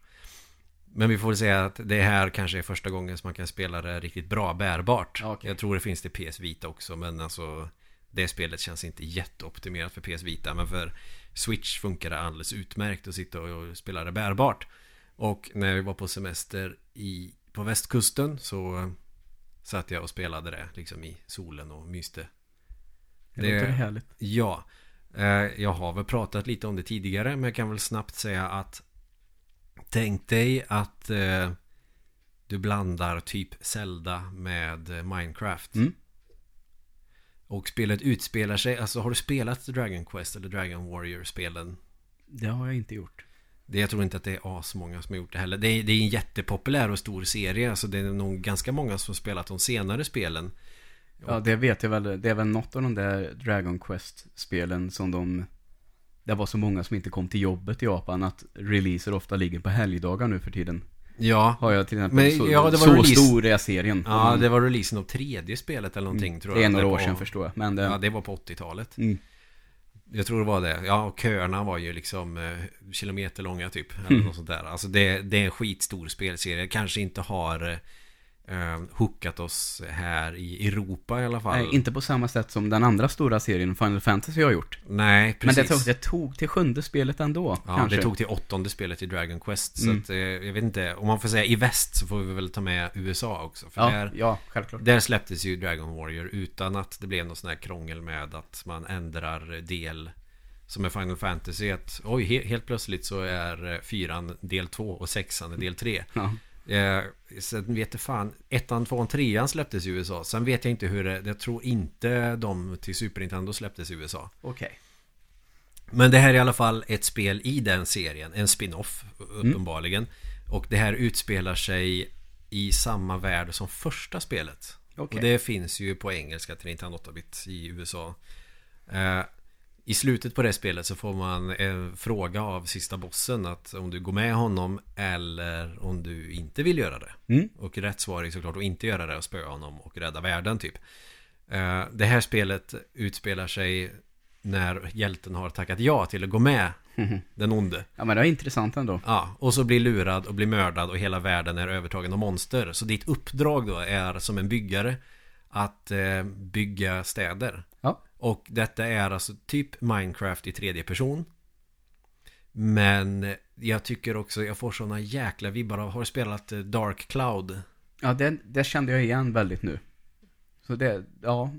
Men vi får väl säga att det här kanske är första gången som man kan spela det riktigt bra bärbart. Okej. Jag tror det finns till PS Vita också. Men alltså det spelet känns inte jätteoptimerat för PS Vita. Men för Switch funkar det alldeles utmärkt att sitta och spela det bärbart. Och när vi var på semester i, på västkusten så satt jag och spelade det liksom i solen och myste. Det, låter härligt. Ja, eh, jag har väl pratat lite om det tidigare men jag kan väl snabbt säga att Tänk dig att eh, du blandar typ Zelda med eh, Minecraft. Mm. Och spelet utspelar sig, alltså har du spelat Dragon Quest eller Dragon Warrior-spelen? Det har jag inte gjort. Det, jag tror inte att det är asmånga som har gjort det heller. Det är, det är en jättepopulär och stor serie. Så det är nog ganska många som har spelat de senare spelen. Ja, det vet jag väl. Det är väl något av de där Dragon Quest-spelen som de... Det var så många som inte kom till jobbet i Japan att releaser ofta ligger på helgdagar nu för tiden. Ja, Har jag till exempel. Men, så ja, det var så release- stor är serien. ja Mm. det var releasen av tredje spelet eller någonting tror jag. Det är några år var- sedan förstår jag. Men det... Ja, det var på 80-talet. Mm. Jag tror det var det. Ja, och köerna var ju liksom eh, kilometerlånga typ. Eller Mm. något sånt där. Alltså det, det är en skitstor spelserie. Kanske inte har eh, hookat oss här i Europa i alla fall. Nej, inte på samma sätt som den andra stora serien Final Fantasy har gjort. Nej, Men precis. det tog, det tog till sjunde spelet ändå, Ja, kanske. det tog till åttonde spelet i Dragon Quest. Så Mm. att, eh, jag vet inte, om man får säga i väst så får vi väl ta med USA också. För Ja, där, ja, självklart. där släpptes ju Dragon Warrior utan att det blev någon sån här krångel med att man ändrar del som är Final Fantasy. Att, oj, he- helt plötsligt så är eh, fyran del två och sexan är del tre. Ja. Eh, sen vet jag fan, ettan, tvåan, trean släpptes i USA. Sen vet jag inte hur det, jag tror inte de till Super Nintendo släpptes i USA. Okej. Men det här är i alla fall ett spel i den serien, en spin-off uppenbarligen. Och det här utspelar sig i samma värld som första spelet. Okej. Och det finns ju på engelska till Nintendo 8-bit i USA. Eh, I slutet på det spelet så får man en fråga av sista bossen att om du går med honom eller om du inte vill göra det. Mm. Och rätt svar är såklart att inte göra det och spöa honom och rädda världen typ. Eh, Det här spelet utspelar sig när hjälten har tackat ja till att gå med den onde. Ja, men det är intressant ändå. Ja, och så blir lurad och blir mördad och hela världen är övertagen av monster. Så ditt uppdrag då är som en byggare att eh, bygga städer. Ja. Och detta är alltså typ Minecraft i tredje person. Men jag tycker också, jag får såna jäkla vibbar av, har du spelat eh, Dark Cloud? Ja, det, det kände jag igen väldigt nu. Så det, ja.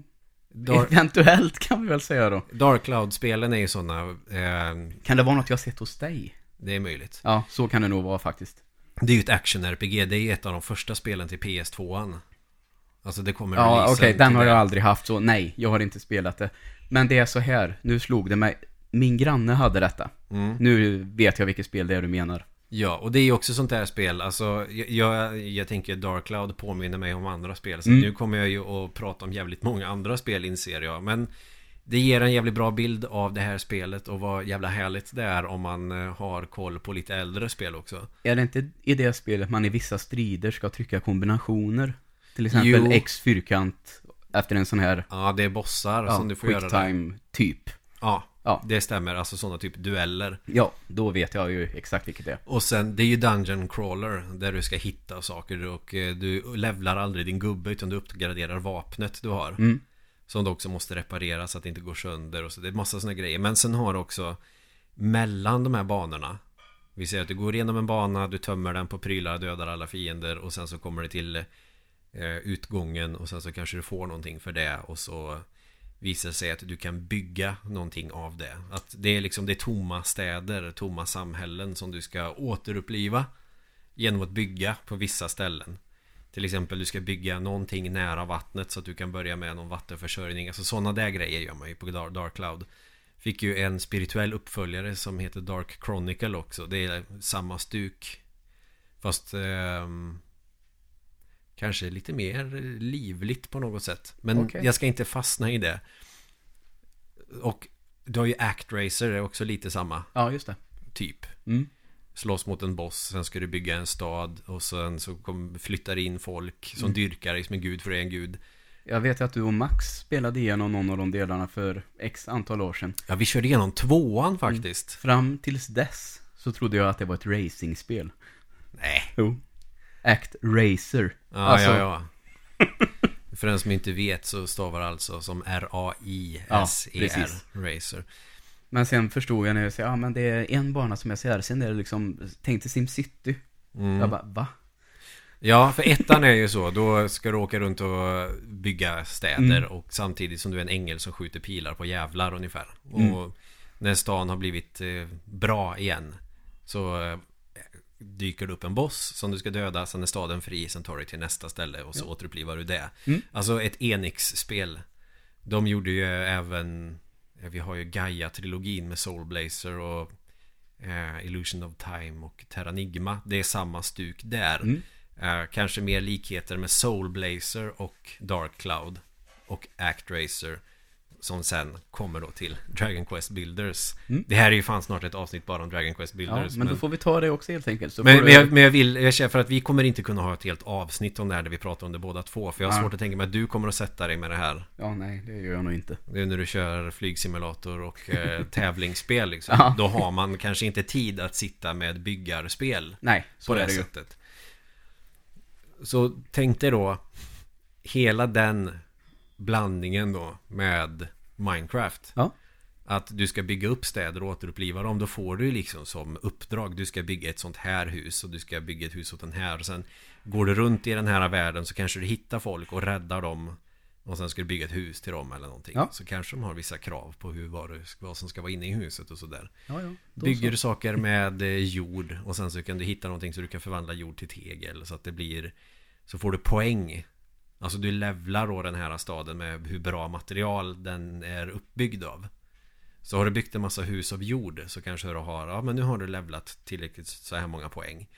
Dark, Eventuellt kan vi väl säga då. Dark Cloud-spelen är ju såna, eh, Kan det vara något jag sett hos dig? det är möjligt. Ja, så kan det nog vara faktiskt. Det är ju ett action-RPG, det är ett av de första spelen till PS2an. Alltså det kommer Ja, okej, den till har jag aldrig haft, så nej, jag har inte spelat det. Men det är så här, nu slog det mig. Min granne hade detta. Mm. Nu vet jag vilket spel det är du menar. Ja, och det är ju också sånt där spel. Alltså, jag, jag, jag tänker Dark Cloud påminner mig om andra spel. Så Mm. nu kommer jag ju att prata om jävligt många andra spel inser jag. Men det ger en jävligt bra bild av det här spelet och vad jävla härligt det är om man eh, har koll på lite äldre spel också. Är det inte i det spelet man i vissa strider ska trycka kombinationer? Till exempel Jo. X fyrkant efter en sån här Ja, det är bossar ja, som du får göra. time typ. Ja, Ja. det stämmer. Alltså sådana typ dueller. Ja, då vet jag ju exakt vilket det är. Och sen, det är ju Dungeon Crawler Där du ska hitta saker och eh, du levlar aldrig din gubbe utan du uppgraderar vapnet du har Mm. Som du också måste reparera så att det inte går sönder och så Det är massa sådana grejer Men sen har du också Mellan de här banorna Vi säger att du går igenom en bana Du tömmer den på prylar, dödar alla fiender Och sen så kommer det till eh, Eh, utgången och sen så kanske du får någonting för det Och så Visar det sig att du kan bygga någonting av det Att det är liksom Det är tomma städer, tomma samhällen Som du ska återuppliva Genom att bygga på vissa ställen till exempel du ska bygga någonting nära vattnet så att du kan börja med någon vattenförsörjning. Alltså sådana där grejer gör man ju på Dark Cloud. Fick ju en spirituell uppföljare som heter Dark Chronicle också. Det är samma stuk. Fast eh, kanske lite mer livligt på något sätt. Men Okej. jag ska inte fastna i det. Och du har ju Act Racer, det är också lite samma Ja, just det. typ Mm. slåss mot en boss, sen ska du bygga en stad och sen så kom, flyttar in folk som Mm. dyrkar dig som en gud för är en gud. Jag vet att du och Max spelade igenom någon av de delarna för x antal år sedan. Ja, vi körde igenom tvåan faktiskt. Fram tills dess så trodde jag att det var ett racingspel. Nej. Jo. Act Racer. Ja, Alltså- ja, ja. för den som inte vet så stavar alltså som R-A-I-S-E-R, Ja, precis. Racer. Men sen förstod jag när jag sa, ja men det är en bana som jag ser, sen är det liksom, tänkte SimCity. Mm. Jag bara, va? Ja, för ettan är ju så. Då ska du åka runt och bygga städer Mm. och samtidigt som du är en ängel som skjuter pilar på jävlar ungefär. Mm. Och när stan har blivit eh, bra igen så eh, dyker det upp en boss som du ska döda, sen är staden fri, sen tar du till nästa ställe och så Ja. återupplivar du det. Mm. Alltså ett Enix-spel. De gjorde ju även, vi har ju Gaia-trilogin med Soul Blazer och eh, Illusion of Time och Terranigma. Det är samma stuk där. Mm. Eh, kanske mer likheter med Soul Blazer och Dark Cloud och Act Racer som sen kommer då till Dragon Quest Builders. Mm. Det här är ju fan snart ett avsnitt bara om Dragon Quest Ja, Builders. men då får vi ta det också helt enkelt. Men, får men, du... jag, men jag vill, jag känner för att vi kommer inte kunna ha ett helt avsnitt om det här där vi pratar om det båda två. För jag har Ja. svårt att tänka mig att du kommer att sätta dig med det här. Ja, nej, det gör jag nog inte. Det är när du kör flygsimulator och eh, tävlingsspel liksom. Ja. Då har man kanske inte tid att sitta med byggarspel Nej, så på det, är det ju. sättet. Så tänk dig då hela den blandningen då med Minecraft. Ja. Att du ska bygga upp städer och återuppliva dem. Då får du liksom som uppdrag. Du ska bygga ett sånt här hus och du ska bygga ett hus åt den här. Och sen går du runt i den här världen så kanske du hittar folk och räddar dem. Och sen ska du bygga ett hus till dem eller någonting. Ja. Så kanske de har vissa krav på hur, vad, du, vad som ska vara inne i huset och sådär. Ja, ja. Bygger du saker med eh, jord och sen så kan du hitta någonting så du kan förvandla jord till tegel så att det blir Så får du poäng Alltså du levlar då den här staden med hur bra material den är uppbyggd av Så har du byggt en massa hus av jord så kanske du har Ja men nu har du levlat tillräckligt så här många poäng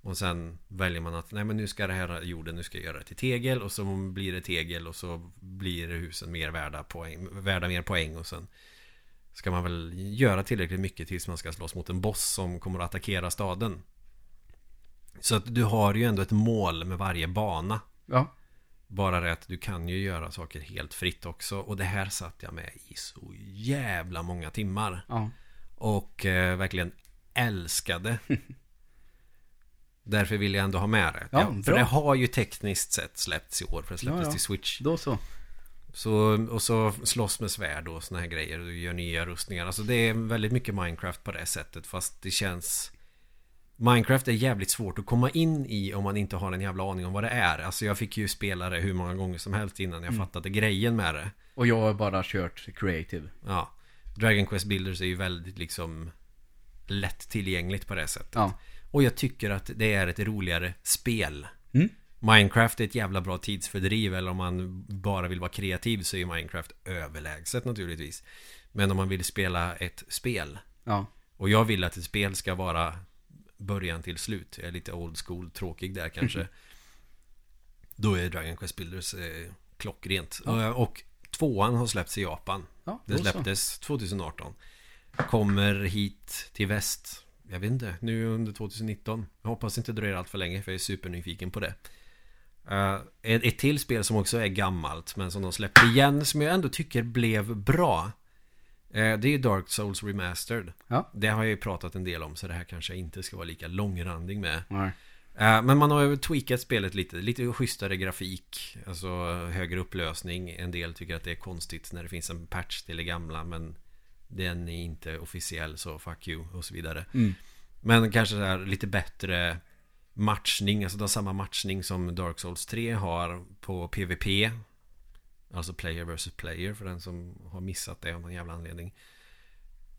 Och sen väljer man att Nej men nu ska det här jorden Nu ska jag göra det till tegel och så blir det tegel och så blir husen mer värda poäng Värda mer poäng och sen ska man väl göra tillräckligt mycket tills man ska slåss mot en boss som kommer att attackera staden. Så att du har ju ändå ett mål med varje bana. Ja. Bara det att du kan ju göra saker helt fritt också. Och det här satt jag med i så jävla många timmar. Ja. Och eh, verkligen älskade. Därför vill jag ändå ha med det. Ja, för bra. det har ju tekniskt sett släppts i år. För det släpptes Ja, ja. till Switch. Då så. Så, och så slåss med svärd och såna här grejer. Du gör nya rustningar. Alltså det är väldigt mycket Minecraft på det sättet. Fast det känns... Minecraft är jävligt svårt att komma in i om man inte har en jävla aning om vad det är. Alltså jag fick ju spela det hur många gånger som helst innan jag Mm. fattade grejen med det. Och jag har bara kört creative. Ja. Dragon Quest Builders är ju väldigt liksom lättillgängligt på det sättet. Ja. Och jag tycker att det är ett roligare spel. Mm. Minecraft är ett jävla bra tidsfördriv eller om man bara vill vara kreativ så är Minecraft överlägset naturligtvis. Men om man vill spela ett spel Ja. och jag vill att ett spel ska vara början till slut. Jag är lite old school, tråkig där kanske. Då är Dragon Quest Builders eh, klockrent. Ja. Eh, Och tvåan har släppts i Japan. Ja, Det släpptes 2018. Kommer hit till väst. Jag vet inte, nu under 2019. Jag hoppas inte dröjer allt för länge för jag är supernyfiken på det. Uh, ett, ett till spel som också är gammalt men som de släppte igen som jag ändå tycker blev bra. Eh, det är Dark Souls Remastered. Ja. Det har jag ju pratat en del om så det här kanske inte ska vara lika långrandig med. Nej. Eh, Men man har ju tweakat spelet lite, lite schysstare grafik, alltså högre upplösning. En del tycker att det är konstigt när det finns en patch till det gamla, men den är inte officiell så fuck you och så vidare. Mm. Men kanske så här lite bättre matchning, alltså har samma matchning som Dark Souls 3 har på PVP. Alltså player versus player för den som har missat det av någon jävla anledning.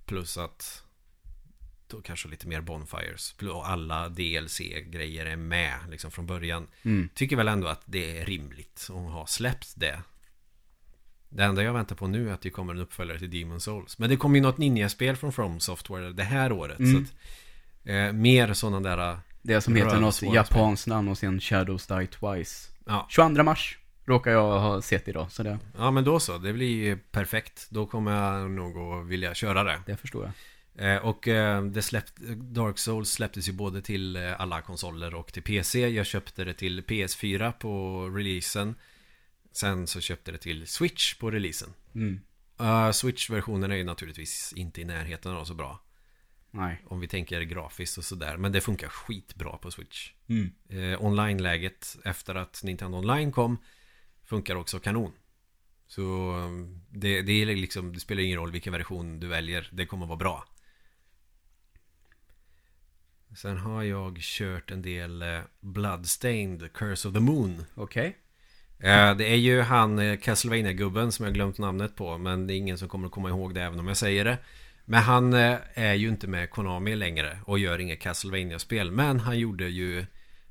Plus att då kanske lite mer bonfires. Och alla DLC-grejer är med liksom från början. Mm. Tycker väl ändå att det är rimligt att ha släppt det. Det enda jag väntar på nu är att det kommer en uppföljare till Demon Souls. Men det kommer ju något ninja-spel från From Software det här året. Mm. Så att, eh, mer sådana där... Det som heter något japanskt namn och sen Shadows Die Twice. Ja, 22 mars råkar jag ha sett idag, så det, ja men då så. Det blir ju perfekt. Då kommer jag nog att vilja köra det. det förstår jag. Eh, och eh, det släppt, Dark Souls släpptes ju både till eh, alla konsoler och till PC. Jag köpte det till PS4 på releasen. Sen så köpte det till Switch på releasen. Mm. Uh, Switch-versionen är ju naturligtvis inte i närheten av så bra. Nej. Om vi tänker grafiskt och sådär. Men det funkar skitbra på Switch. Mm. Eh, Online-läget efter att Nintendo Online kom funkar också kanon. Så um, det, det, är liksom, det spelar ingen roll vilken version du väljer. Det kommer vara bra. Sen har jag kört en del eh, Bloodstained, Curse of the Moon. Okej. Eh, Det är ju han eh, Castlevania-gubben som jag glömt namnet på Men det är ingen som kommer att komma ihåg det även om jag säger det Men han är ju inte med Konami längre Och gör inga Castlevania-spel Men han gjorde ju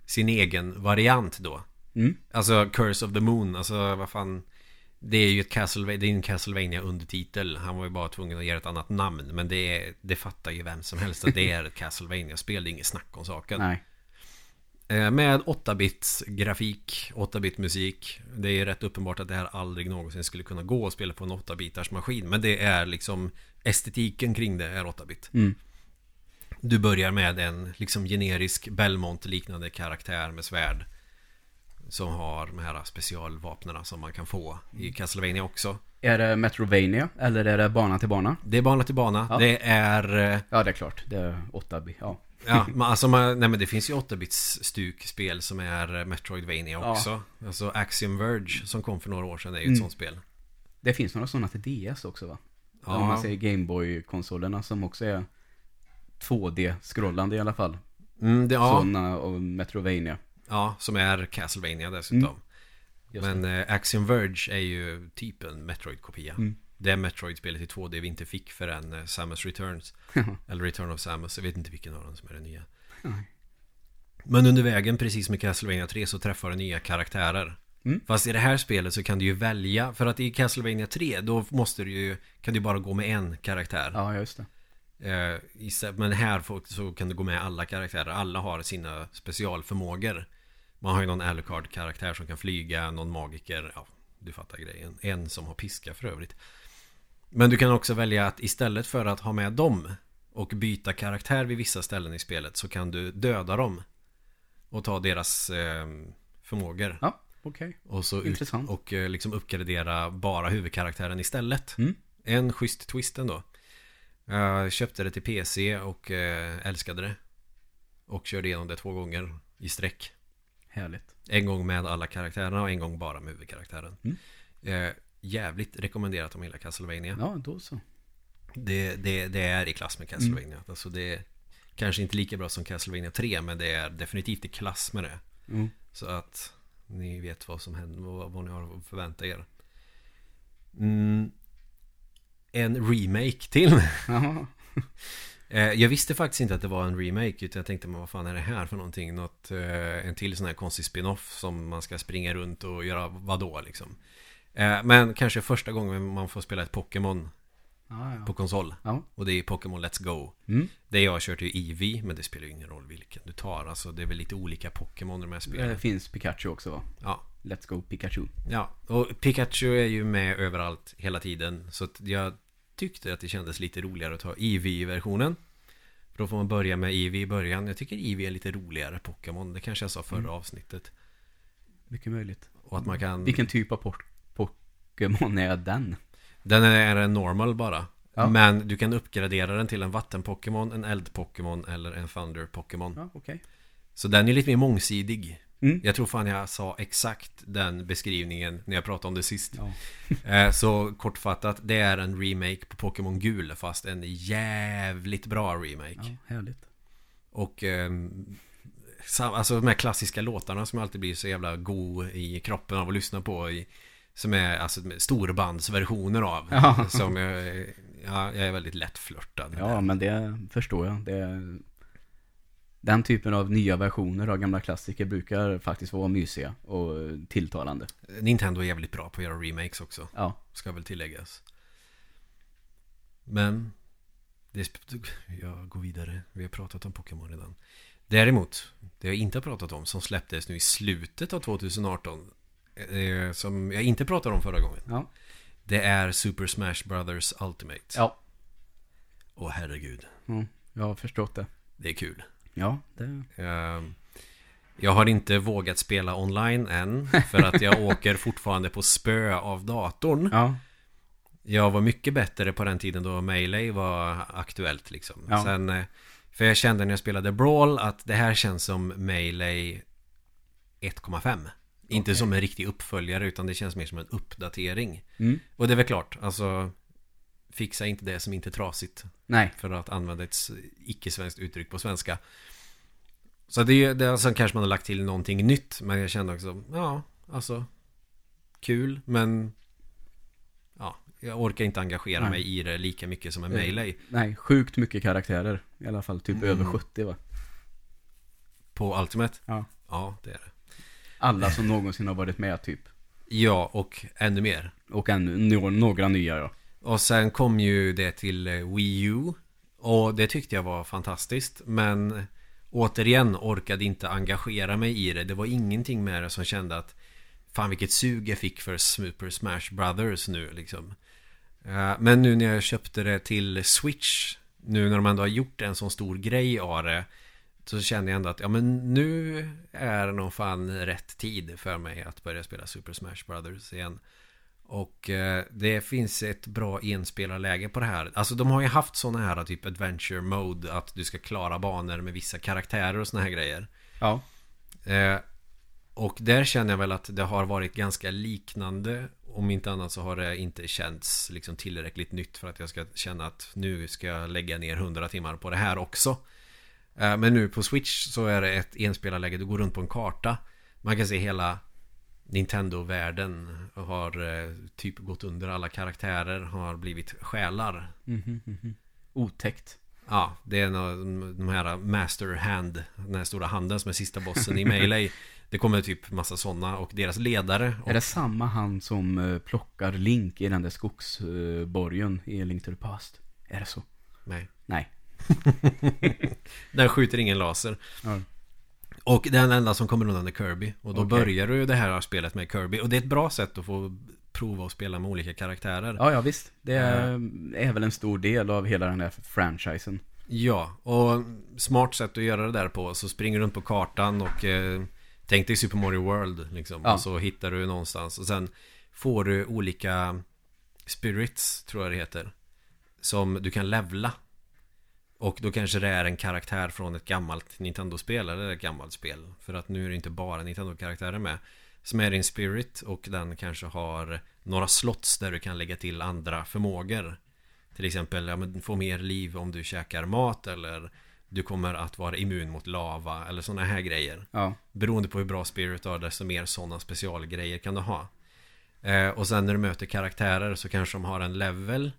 sin egen variant då Mm. Alltså Curse of the Moon Alltså vad fan. Det är ju ett Castlevania, det är en Castlevania undertitel. Han var ju bara tvungen att ge ett annat namn. Men det, är, det fattar ju vem som helst att det är ett Castlevania-spel. Det är inget snack om saken. Nej. Eh, Med 8-bits grafik, 8-bit musik Det är rätt uppenbart att det här aldrig någonsin skulle kunna gå att spela på en 8-bitars maskin Men det är liksom Estetiken kring det är 8-bit Mm. Du börjar med en liksom generisk Belmont-liknande karaktär med svärd Som har de här specialvapnena som man kan få i Castlevania också Är det Metrovania eller är det bana till bana? Det är bana till bana Ja. Det är eh, Ja, det är klart. Det är 8 bi Ja. Ja, men alltså man, nej men det finns ju 8-bits stukspel som är Metroidvania Ja. också Alltså Axiom Verge som kom för några år sedan är ju ett Mm. sånt spel Det finns några sådana till DS också va? Ja. Om man säger Gameboy-konsolerna som också är 2D-scrollande i alla fall. mm, det, ja, Sådana och Metrovania. Ja, som är Castlevania dessutom Mm. Just Men eh, Axiom Verge är ju typ en Metroid-kopia Mm. Det är Metroid-spelet i 2D vi inte fick förrän eh, Samus Returns Eller Return of Samus, jag vet inte vilken av dem som är den nya. Men under vägen, precis som i Castlevania 3, så träffar du nya karaktärer Mm. Fast i det här spelet så kan du ju välja För att i Castlevania 3, då måste du ju Kan du bara gå med en karaktär Ja, just det. Eh, Men här så kan du gå med alla karaktärer Alla har sina specialförmågor Man har ju någon Alucard-karaktär som kan flyga Någon magiker. Ja, du fattar grejen. En som har piska för övrigt. Men du kan också välja att istället för att ha med dem Och byta karaktär vid vissa ställen i spelet Så kan du döda dem Och ta deras eh, förmågor. Ja, okej. och så ut, och eh, liksom uppgradera bara huvudkaraktären istället. Mm. En schysst twist ändå. Jag köpte det till PC och eh, älskade det. Och körde igenom det två gånger i sträck Härligt. En gång med alla karaktärerna och en gång bara med huvudkaraktären Mm. eh, Jävligt rekommenderat om hela Castlevania Ja, då så. det, det, det är i klass med Castlevania Mm. Alltså det är Kanske inte lika bra som Castlevania 3 Men det är definitivt i klass med det Mm. Så att ni vet vad som händer, vad, vad ni har att förvänta er. Mm, en remake till. Eh, jag visste faktiskt inte att det var en remake utan jag tänkte men vad fan är det här för någonting? Något, eh, en till sån här konstig spin-off som man ska springa runt och göra vadå liksom. Eh, men kanske första gången man får spela ett Pokémon Ja, ja. på konsol. Ja. Och det är Pokémon Let's Go. Mm. Det jag har kört är Eevee, men det spelar ju ingen roll vilken du tar. Alltså det är väl lite olika Pokémon i de här spelen. Det finns Pikachu också va? Ja. Let's go Pikachu. Ja, och Pikachu är ju med överallt hela tiden. Så jag tyckte att det kändes lite roligare att ta Eevee-versionen. För Då får man börja med Eevee i början. Jag tycker Eevee är lite roligare Pokémon. Det kanske jag sa förra Mm. avsnittet. Mycket möjligt. Och att man kan... Vilken typ av Pokémon är den? Den är en normal bara. Ja. Men du kan uppgradera den till en vatten-Pokémon, en eld-Pokémon eller en thunder-Pokémon. Ja, okej. Så den är lite mer mångsidig. Mm. Jag tror fan jag sa exakt den beskrivningen när jag pratade om det sist. Ja. Eh, Så kortfattat, det är en remake på Pokémon Gul fast en jävligt bra remake. ja, härligt. Och ehm, alltså de här klassiska låtarna som alltid blir så jävla go i kroppen av att lyssna på. I, som är alltså storbandsversioner av. Ja. Som jag, ja, jag är väldigt lättflörtad. Ja, men det förstår jag. Det, den typen av nya versioner av gamla klassiker brukar faktiskt vara mysiga och tilltalande. Nintendo är jävligt bra på att göra remakes också. Ja, Ska väl tilläggas. Men det Jag går vidare. Vi har pratat om Pokémon redan. Däremot, det jag inte har pratat om som släpptes nu i slutet av 2018 eh, Som jag inte pratade om förra gången ja, Det är Super Smash Brothers Ultimate ja. Åh herregud Mm, jag har förstått det. Det är kul Ja, det... Eh, Jag har inte vågat spela online än För att jag åker fortfarande på spö av datorn Ja, Jag var mycket bättre på den tiden då Melee var aktuellt liksom. Ja. Sen, eh, för jag kände när jag spelade Brawl att det här känns som Melee 1,5. Inte Okej. som en riktig uppföljare utan det känns mer som en uppdatering. mm. Och det är väl klart, alltså Fixa inte det som inte är trasigt nej. För att använda ett icke-svenskt uttryck på svenska Så det är det, sen kanske man har lagt till någonting nytt Men jag kände också, ja, alltså Kul, men Ja, jag orkar inte engagera Nej. mig i det lika mycket som en Eh, Melee Nej, sjukt mycket karaktärer. I alla fall typ Mm. över 70 va? På Ultimate Ja. Ja, det är det Alla som någonsin har varit med typ. Ja, och ännu mer Och ännu nå- några nya ja. Och sen kom ju det till eh, Wii U. Och det tyckte jag var fantastiskt. Men Återigen orkade inte engagera mig i det. Det var ingenting med det som kände att Fan vilket sug jag fick för Super Smash Brothers nu liksom. Eh, men nu när jag köpte det till Switch Nu när de ändå har gjort en sån stor grej av det Så känner jag ändå att ja men nu är det nog fan rätt tid för mig att börja spela Super Smash Brothers igen och eh, det finns ett bra enspelarläge på det här. Alltså de har ju haft sådana här typ adventure mode. Att du ska klara banor med vissa karaktärer och såna här grejer. Ja. Eh, och där känner jag väl att det har varit ganska liknande. Om inte annat så har det inte känts liksom tillräckligt nytt för att jag ska känna att nu ska jag lägga ner 100 timmar på det här också. Eh, men nu på Switch så är det ett enspelarläge. Du går runt på en karta. Man kan se hela Nintendo-världen har eh, typ gått under alla karaktärer, har blivit själar. Mhm, mhm. Otäckt. Ja, det är de här Master Hand, den här stora handen som är sista bossen i Melee. Det kommer typ massa sådana och deras ledare. Och, Är det samma han som eh, plockar Link i den där skogsborgen i Link to the Past? Är det så? Nej. Nej. Den skjuter ingen laser. Ja. Och den enda som kommer undan är Kirby. Och då Okej. börjar du det här spelet med Kirby. Och det är ett bra sätt att få prova att spela med olika karaktärer. Ja, ja visst. Det är, är väl en stor del av hela den här franchisen. Ja, och smart sätt att göra det där på. Så springer du runt på kartan och eh, tänk dig Super Mario World liksom. Ja. Och så hittar du någonstans. Och sen får du olika spirits, tror jag det heter. Som du kan levla. Och då kanske det är en karaktär från ett gammalt Nintendo-spel eller ett gammalt spel. För att nu är det inte bara Nintendo-karaktärer med. Som är din spirit och den kanske har några slots där du kan lägga till andra förmågor. Till exempel, ja, men få mer liv om du käkar mat eller du kommer att vara immun mot lava eller sådana här grejer. Ja. Beroende på hur bra spirit du har desto mer sådana specialgrejer kan du ha. Eh, och sen när du möter karaktärer så kanske de har en level.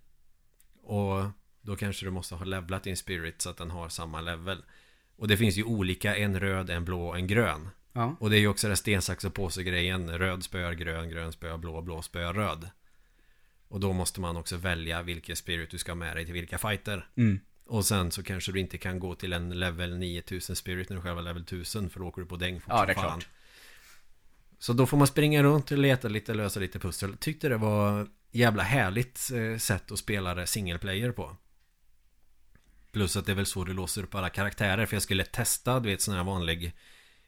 Och då kanske du måste ha levlat din spirit så att den har samma level. Och det finns ju olika, en röd, en blå, en grön. Ja. Och det är ju också det sten, sax och påse grejen. Röd spöar grön, grön spöar blå, blå spöar röd. Och då måste man också välja vilken spirit du ska ha med dig till vilka fighter. Mm. Och sen så kanske du inte kan gå till en level 9000 spirit när du själv är level 1000 för då åker du på däng Ja, det är klart. Så då får man springa runt och leta lite, lösa lite pussel. Tyckte det var jävla härligt eh, sätt att spela det single player på. Plus att det är väl så du låser upp alla karaktärer. För jag skulle testa, du vet sån här vanlig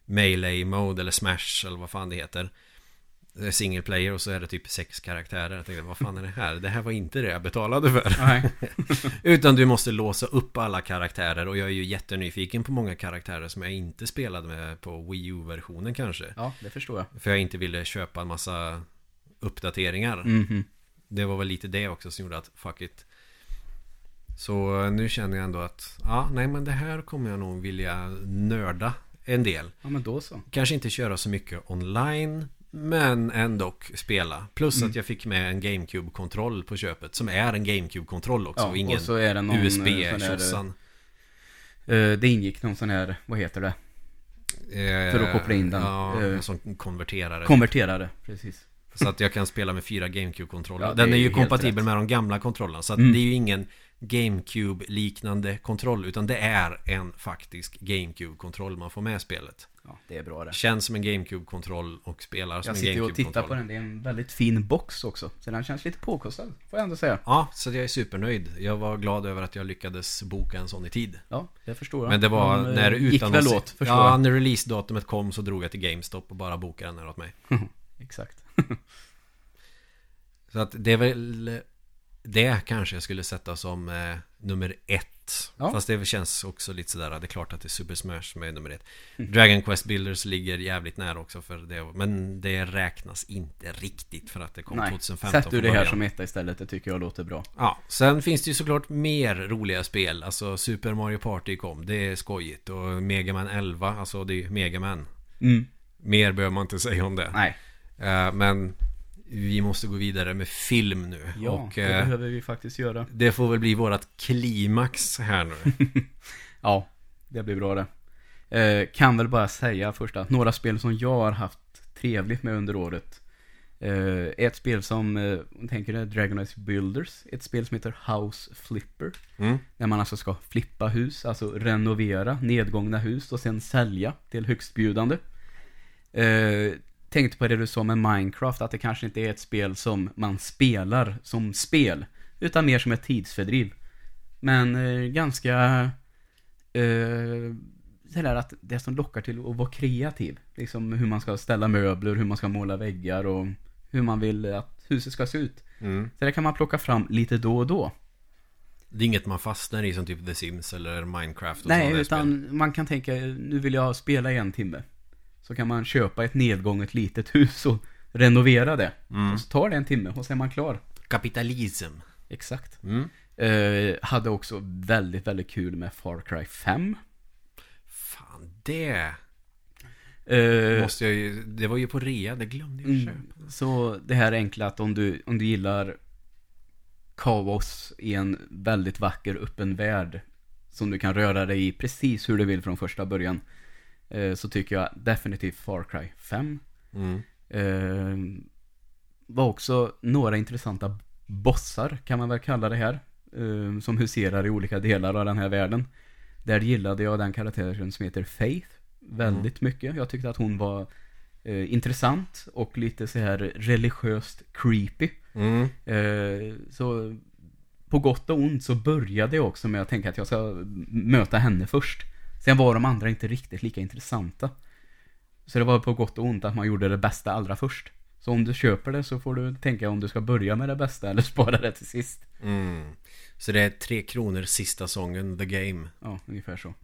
Melee mode eller Smash eller vad fan det heter. Det är Single player och så är det typ sex karaktärer. Jag tänkte, vad fan är det här? Det här var inte det jag betalade för. Nej. Utan du måste låsa upp alla karaktärer och jag är ju jättenyfiken på många karaktärer som jag inte spelade med på Wii U-versionen kanske. Ja, det förstår jag. För jag inte ville köpa en massa uppdateringar. Mhm. Det var väl lite det också som gjorde att fuck it. Så nu känner jag ändå att ja, nej men det här kommer jag nog vilja nörda en del. Ja, men då så. Kanske inte köra så mycket online men ändå spela. Plus Mm. att jag fick med en GameCube-kontroll på köpet. Som är en GameCube-kontroll också. Ja, och ingen och så är det någon, eh, USB-tjossan. Eh, det ingick någon sån här, vad heter det? för att koppla in den. Ja, Eh, sån konverterare. Konverterare, precis. Så att jag kan spela med fyra GameCube-kontroller. Ja, Den är är ju kompatibel rätt. med de gamla kontrollerna. Så att Mm. det är ju ingen GameCube-liknande kontroll. Utan det är en faktisk GameCube-kontroll man får med spelet. Ja, det är bra det. Känns som en GameCube-kontroll och spelar som Jag en sitter ju och tittar GameCube-kontroll. på den, det är en väldigt fin box också. Så den känns lite påkostad, får jag ändå säga. Ja, så jag är supernöjd. Jag var glad över att jag lyckades boka en sån i tid. Ja, det förstår jag. Men det var De, eh, när gick utan väl se- åt, förstår Ja, jag. när releasedatumet kom så drog jag till GameStop och bara bokade den här åt mig. Exakt. Så att det är väl det kanske jag skulle sätta som eh, nummer ett. Ja. Fast det känns också lite sådär, det är klart att det är Super Smash som är nummer ett. Mm. Dragon Quest Builders ligger jävligt nära också för det. Men det räknas inte riktigt för att det kom Nej, 2015 sätt du det här som etta istället, det tycker jag låter bra. Ja, sen finns det ju såklart mer roliga spel. Alltså Super Mario Party kom, det är skojigt. Och Mega Man 11, alltså det är ju Mega Man. Mm. Mer behöver man inte säga om det. Nej, Eh, men vi måste gå vidare med film nu. ja, och det eh, behöver vi faktiskt göra. det får väl bli vårat klimax här nu. Ja, det blir bra det. Eh, kan väl bara säga först att några spel som jag har haft trevligt med under året. Eh, ett spel som, eh, tänker det, Dragon Age Builders. Ett spel som heter House Flipper. Mm. Där man alltså ska flippa hus, alltså renovera nedgångna hus och sen sälja till högstbjudande. Eh, tänkte på det du sa med Minecraft, att det kanske inte är ett spel som man spelar som spel. Utan mer som ett tidsfördriv. Men eh, ganska... Eh, sådär att det som lockar till att vara kreativ. Liksom hur man ska ställa möbler, hur man ska måla väggar och hur man vill att huset ska se ut. Mm. Så det kan man plocka fram lite då och då. Det är inget man fastnar i som typ The Sims eller Minecraft och Nej, där utan spel. man kan tänka, nu vill jag spela i en timme. Så kan man köpa ett nedgånget litet hus och renovera det. Mm. Och så tar det en timme och så är man klar. Kapitalism. Exakt. Mm. Eh, hade också väldigt, väldigt kul med Far Cry 5. Fan, det Eh, måste jag ju... Det var ju på rea, det glömde jag mm, köpa. så det här enkla att om du, om du gillar kaos i en väldigt vacker öppen värld som du kan röra dig i precis hur du vill från första början. Eh, så tycker jag definitivt Far Cry 5. Mm. Eh, var också några intressanta bossar, kan man väl kalla det här. Eh, som huserar i olika delar av den här världen. Där gillade jag den karaktären som heter Faith väldigt mycket. Jag tyckte att hon var eh, intressant och lite så här religiöst creepy. Mm. Eh, så på gott och ont så började jag också med att tänka att jag ska möta henne först. Sen var de andra inte riktigt lika intressanta. Så det var på gott och ont att man gjorde det bästa allra först. Så om du köper det så får du tänka om du ska börja med det bästa eller spara det till sist. Mm. Så det är tre kronor sista sången, The Game. Ja, ungefär så.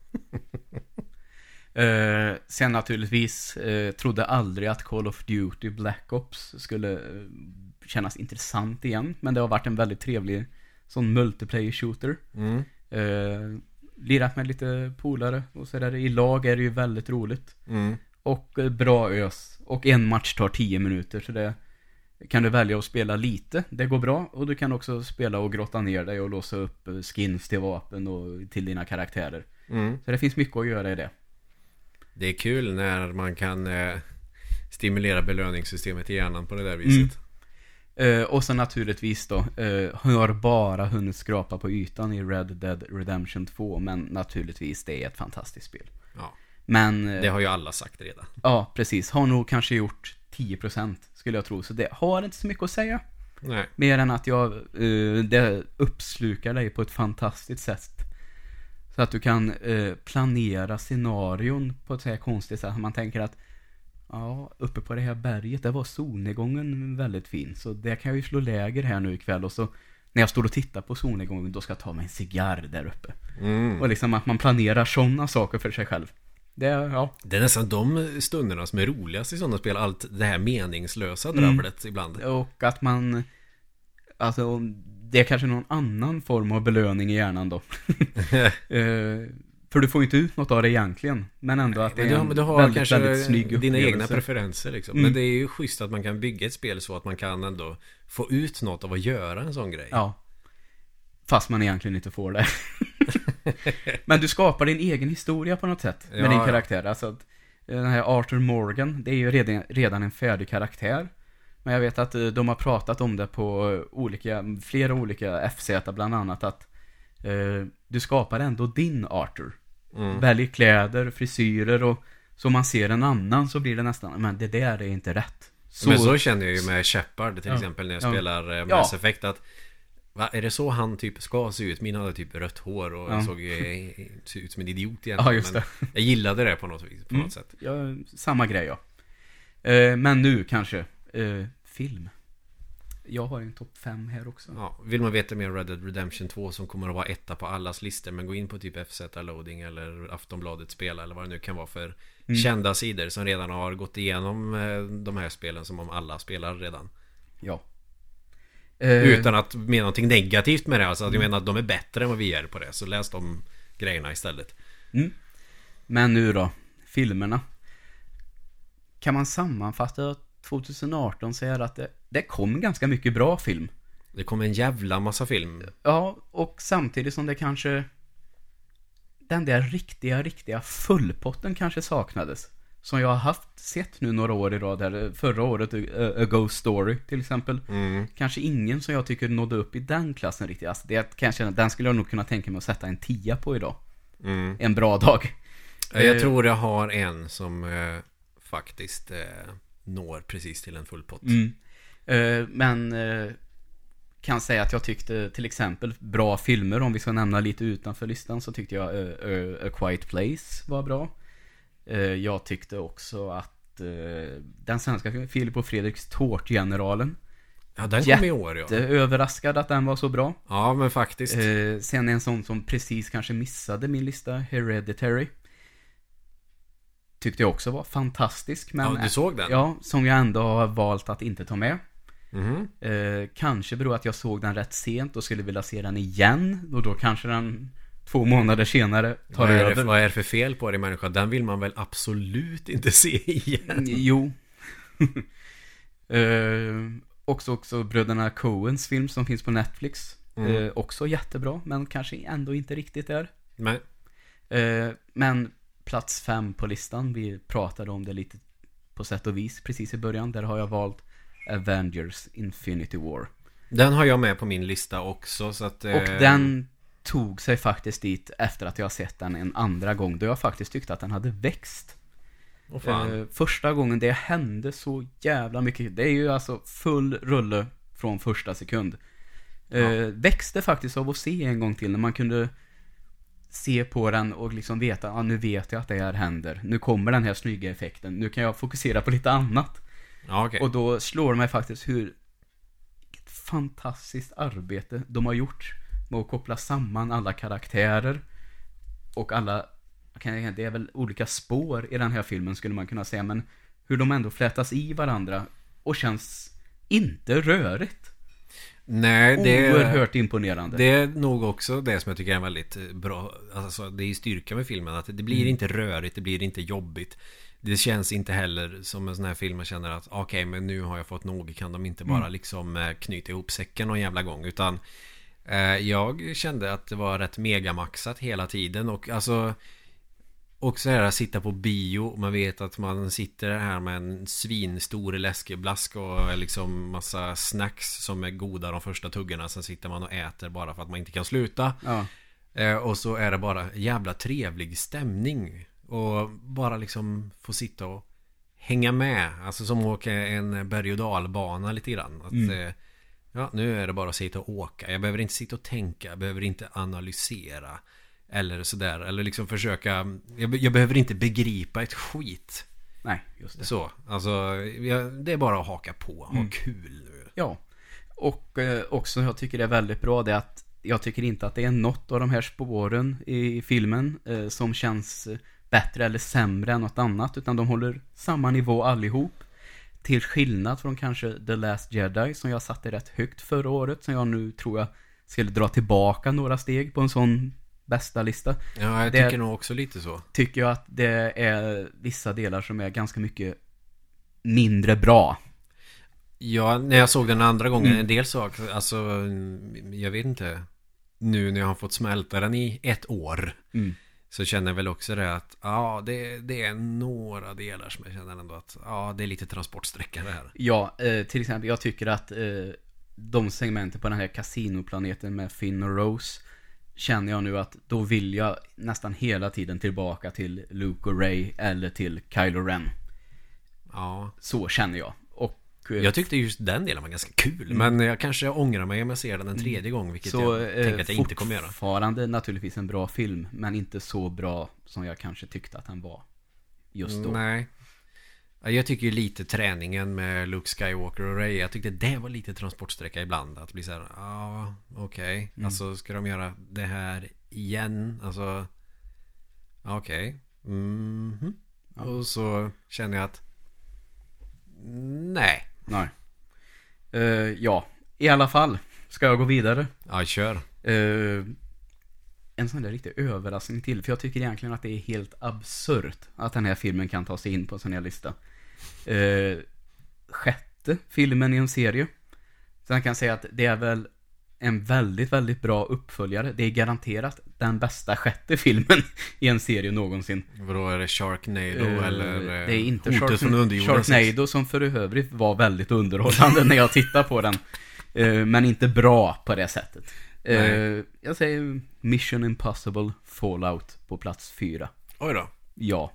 eh, sen naturligtvis eh, trodde aldrig att Call of Duty Black Ops skulle eh, kännas intressant igen. Men det har varit en väldigt trevlig sån multiplayer shooter. Mm. Eh, lirat med lite polare och så där. I lag är det ju väldigt roligt. Mm. Och eh, bra ös. Och en match tar 10 minuter så det kan du välja att spela lite, det går bra. Och du kan också spela och grotta ner dig och låsa upp eh, skins till vapen och till dina karaktärer. Mm. Så det finns mycket att göra i det. Det är kul när man kan eh, stimulera belöningssystemet i hjärnan på det där viset. Eh, och så naturligtvis då, eh, har bara hunnit skrapa på ytan i Red Dead Redemption 2, men naturligtvis det är ett fantastiskt spel. Ja, Men, eh, det har ju alla sagt redan. ja precis, har nog kanske gjort 10% skulle jag tro, så det har inte så mycket att säga. Nej. Mer än att jag, det uppslukar dig på ett fantastiskt sätt. Så att du kan planera scenarion på ett så här konstigt sätt. Man tänker att Ja, uppe på det här berget, där var solnedgången väldigt fin. Så det kan jag ju slå läger här nu ikväll och så när jag står och tittar på solnedgången, då ska jag ta mig en cigarr där uppe. Mm. Och liksom att man planerar sådana saker för sig själv. Det, ja. Det är nästan de stunderna som är roligast i sådana spel. Allt det här meningslösa Mm. drabblet ibland. Och att man, alltså, det är kanske någon annan form av belöning i hjärnan då. Eh, för du får ju inte ut något av det egentligen. Men ändå att det är du, en har- du har väldigt, kanske väldigt snygg dina egna preferenser liksom. Mm. Men det är ju schysst att man kan bygga ett spel så att man kan ändå få ut något av att göra en sån grej. Ja. Fast man egentligen inte får det. Men du skapar din egen historia på något sätt med Ja, din karaktär. Alltså att eh, den här Arthur Morgan, det är ju redan, redan en färdig karaktär. Men jag vet att eh, de har pratat om det på eh, olika, flera olika FZ bland annat att eh, du skapar ändå din Arthur. Mm. Välj kläder, frisyrer och så man ser en annan så blir det nästan, men det där är inte rätt. Men så känner jag ju med Shepard till Ja. exempel när jag Ja. spelar eh. Mass Effect att Va, är det så han typ ska se ut? Min hade typ rött hår och Ja. såg eh, såg ut som en idiot egentligen. Ja, just men. Jag gillade det på något vis, på Mm. något sätt. Ja, samma grej ja. Eh, men nu kanske, eh, film. Jag har en topp 5 här också. Ja, vill man veta mer om Red Dead Redemption 2 som kommer att vara etta på allas listor Men gå in på typ FZ Loading eller Aftonbladet Spela eller vad det nu kan vara för Mm. kända sidor som redan har gått igenom eh, de här spelen som om alla spelar redan Ja. Eh, Utan att mena någonting negativt med det Alltså att jag menar att de är bättre än vad vi är på det Så läs de grejerna istället Mm. Men nu då, filmerna. Kan man sammanfatta 2018 så är det att det, det kom ganska mycket bra film. Det kommer en jävla massa film Ja, och samtidigt som det kanske den där riktiga, riktiga fullpotten kanske saknades. Som jag har haft, sett nu några år i rad här. Förra året, A Ghost Story till exempel. mm. Kanske ingen som jag tycker nådde upp i den klassen riktigt. Alltså det kan jag känna, den skulle jag nog kunna tänka mig att sätta en tia på idag. Mm. En bra dag. Jag Eh, tror jag har en som eh, faktiskt eh, når precis till en full pott Mm. Eh, men eh, kan säga att jag tyckte till exempel bra filmer, om vi ska nämna lite utanför listan, så tyckte jag eh, A Quiet Place var bra. Eh, jag tyckte också att eh, den svenska filmen, Filip och Fredriks Tårtgeneralen, Ja den kom i år ja överraskad att den var så bra. Ja men faktiskt Eh, sen en sån som precis kanske missade min lista, Hereditary. Tyckte jag också var fantastisk, men... Ja du såg den? Ja, som jag ändå har valt att inte ta med. Mhm. Eh, kanske beror att jag såg den rätt sent och skulle vilja se den igen. Och då kanske den två månader senare tar Vad är, över. vad är det för fel på dig människa? Den vill man väl absolut inte se igen? Mm, Jo. eh, också, också bröderna Coens film som finns på Netflix. Mm. Eh, också jättebra, men kanske ändå inte riktigt där. Men, Eh, men plats fem på listan, vi pratade om det lite på sätt och vis precis i början. Där har jag valt Avengers Infinity War. den har jag med på min lista också så att... Och eh, den tog sig faktiskt dit efter att jag sett den en andra gång. Då jag faktiskt tyckte att den hade växt. Eh, första gången det hände så jävla mycket. Det är ju alltså full rulle från första sekund. Eh, Ja. Växte faktiskt av att se en gång till när man kunde se på den och liksom veta, ja nu vet jag att det här händer. Nu kommer den här snygga effekten. Nu kan jag fokusera på lite annat. Ja okej. Och då slår det mig faktiskt hur fantastiskt arbete de har gjort med att koppla samman alla karaktärer och alla, det är väl olika spår i den här filmen skulle man kunna säga, men hur de ändå flätas i varandra och känns inte rörigt. Nej det... Oerhört imponerande. Det är nog också det som jag tycker är väldigt eh, bra Alltså det är styrka med filmen att det blir Mm. inte rörigt, det blir inte jobbigt Det känns inte heller som en sån här film man känner att okej men nu har jag fått nog Kan de inte bara Mm. liksom eh, knyta ihop säcken någon jävla gång utan eh, Jag kände att det var rätt megamaxat hela tiden och alltså Och så är det att sitta på bio. Man vet att man sitter här med en svinstor läskeblask och liksom massa snacks som är goda de första tuggorna. Sen sitter man och äter bara för att man inte kan sluta. Ja. Eh, och så är det bara jävla trevlig stämning. Och bara liksom få sitta och hänga med. Alltså som att åka en berg och dalbana lite grann. Att, Mm. eh, ja, nu är det bara att sitta och åka. Jag behöver inte sitta och tänka. Jag behöver inte analysera. Eller sådär. Eller liksom försöka. Jag, jag behöver inte begripa ett skit. Nej, just det. Så. Alltså, jag, det är bara att haka på. Ha Mm. kul. Ja. Och eh, också jag tycker det är väldigt bra det att jag tycker inte att det är något av de här spåren i filmen eh, som känns bättre eller sämre än något annat. Utan de håller samma nivå allihop. Till skillnad från kanske The Last Jedi som jag satte rätt högt förra året. Som jag nu tror jag skulle dra tillbaka några steg på en sån bästa lista. Ja, jag Det- tycker nog också lite så. Tycker jag att det är vissa delar som är ganska mycket mindre bra. Ja, när jag såg den andra gången, Mm. en del saker, alltså, jag vet inte. Nu när jag har fått smälta den i ett år. Mm. Så känner jag väl också det att, ja, det, det är några delar som jag känner ändå att, ja, det är lite transportsträcka det här. Ja, eh, till exempel jag tycker att eh, de segmenten på den här kasinoplaneten med Finn och Rose känner jag nu att då vill jag nästan hela tiden tillbaka till Luke och Ray eller till Kylo Ren. Ja, Så känner jag. Och eh, jag tyckte just den delen var ganska kul. Men jag kanske ångrar mig om jag ser den en tredje gång, vilket Mm. så jag eh, tänker att jag inte kommer göra. fortfarande naturligtvis en bra film, men inte så bra som jag kanske tyckte att den var just då. Nej. Ja, Jag tycker ju lite träningen med Luke Skywalker och Ray Jag tyckte det var lite transportsträcka ibland Att bli så här, ja okej Mm. Alltså ska de göra det här igen? Alltså Okej Mhm. Ja. Och så känner jag att Nej Nej. Eh, ja, i alla fall. Ska jag gå vidare? Ja kör Eh, en sån där riktig överraskning till. För jag tycker egentligen att det är helt absurt att den här filmen kan ta sig in på en sån här lista. Eh, sjätte filmen i en serie. Så jag kan säga att det är väl en väldigt, väldigt bra uppföljare. Det är garanterat den bästa sjätte filmen i en serie någonsin. Vadå är det Sharknado Eh, eller eh, det är inte Hotet från Shark- underjorden Sharknado som för övrigt var väldigt underhållande när jag tittar på den. Eh, men inte bra på det sättet. Nej. jag säger Mission Impossible Fallout på plats fyra. Oj då Ja.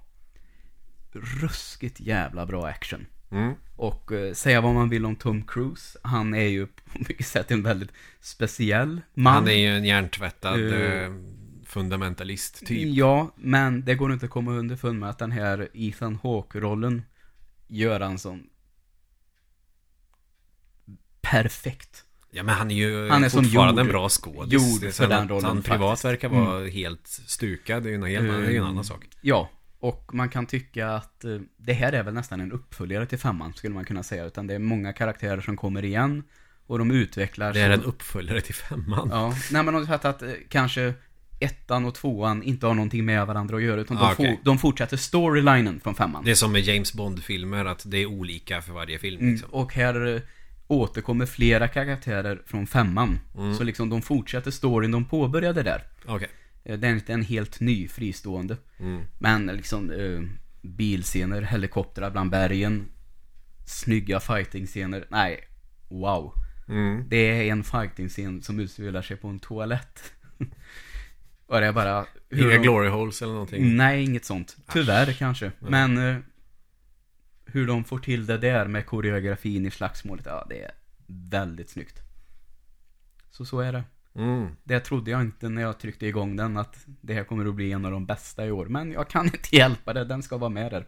Ruskigt jävla bra action. mm. Och eh, säga vad man vill om Tom Cruise, han är ju på mycket sätt en väldigt speciell man. Han är ju en hjärntvättad eh, Fundamentalist typ Ja, men det går inte att komma underfund med att den här Ethan Hawke-rollen gör han som perfekt. Ja men han är ju Han är som fortfarande gjord- en bra skådis gjord för den rollen Han privat faktiskt. verkar vara helt stukad Det är ju en, helt, en annan sak Ja, och man kan tycka att eh, det här är väl nästan en uppföljare till femman, skulle man kunna säga. Utan det är många karaktärer som kommer igen och de utvecklar Det är en uppföljare till femman Ja, nej men de har sagt att eh, kanske ettan och tvåan inte har någonting med varandra att göra, utan de, Ah, okej. for, de fortsätter storylinen från femman. Det är som med James Bond-filmer Att det är olika för varje film Mm, liksom. och här eh, återkommer flera karaktärer från femman. Mm. Så liksom de fortsätter storyn de påbörjade där. Okej Det är inte en helt ny fristående. mm. Men liksom eh, bilscener, helikoptrar bland bergen, snygga fighting-scener. Nej, wow. Mm. Det är en fighting-scen som utspelar sig på en toalett. och det är bara... hur Inga de- glory holes eller någonting Nej, inget sånt. Tyvärr kanske. Men eh, hur de får till det där med koreografin i slagsmålet, ja det är väldigt snyggt. Så så är det. Mm. Det trodde jag inte när jag tryckte igång den, att det här kommer att bli en av de bästa i år. Men jag kan inte hjälpa det, den ska vara med där.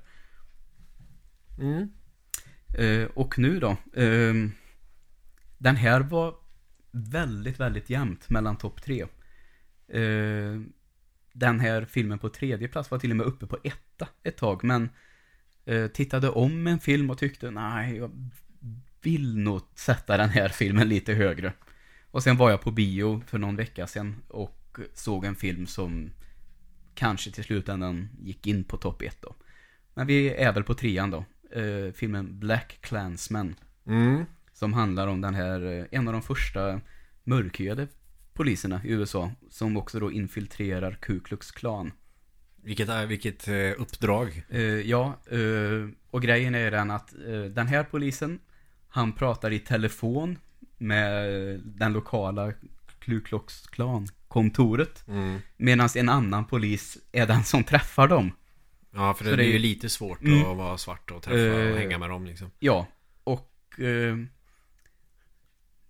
Mm. Eh, och nu då. ehm, den här var väldigt, väldigt jämnt mellan topp tre. Eh, den här filmen på tredje plats var till och med uppe på etta ett tag. Men eh, tittade om en film och tyckte nej, jag vill nog sätta den här filmen lite högre. Och sen var jag på bio för någon vecka sedan och såg en film som kanske till slutändan gick in på topp ett då. Men vi är väl på trean då. Eh, filmen Black Klansman. Mm. Som handlar om den här, eh, en av de första mörkhyade poliserna i USA. Som också då infiltrerar Ku Klux Klan. Vilket, är, vilket eh, uppdrag. Eh, ja, eh, och grejen är den att eh, den här polisen, han pratar i telefon med den lokala Ku Klux Klan-kontoret. Mm. Medan en annan polis är den som träffar dem. Ja, för det, det är ju lite svårt Mm. att vara svart och träffa Eh, och hänga med dem liksom. Ja, och eh,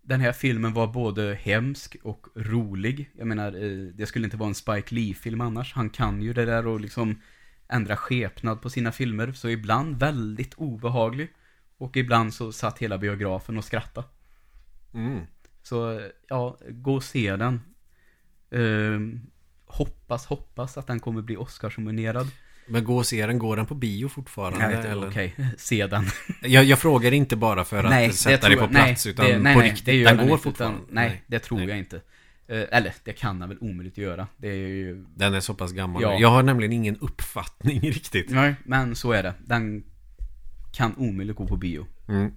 den här filmen var både hemsk och rolig. Jag menar, eh, det skulle inte vara en Spike Lee-film annars. Han kan ju det där och liksom ändra skepnad på sina filmer. Så ibland väldigt obehaglig. Och ibland så satt hela biografen och skrattade. Mm. Så ja, gå och se den. Eh, hoppas, hoppas att den kommer bli Oscarsnominerad. Men gå och se den, går den på bio fortfarande? Nej, okej, eller? se den. Jag, jag frågar inte bara för att nej, sätta det dig på plats, nej, utan det, nej, på nej, riktigt. det den den går fortfarande? Utan, nej, det tror jag inte. Eh, eller, det kan den väl omöjligt göra. Det är ju... Den är så pass gammal. Ja. Jag har nämligen ingen uppfattning riktigt. Nej, men så är det. Den kan omöjligt gå på bio. Mm.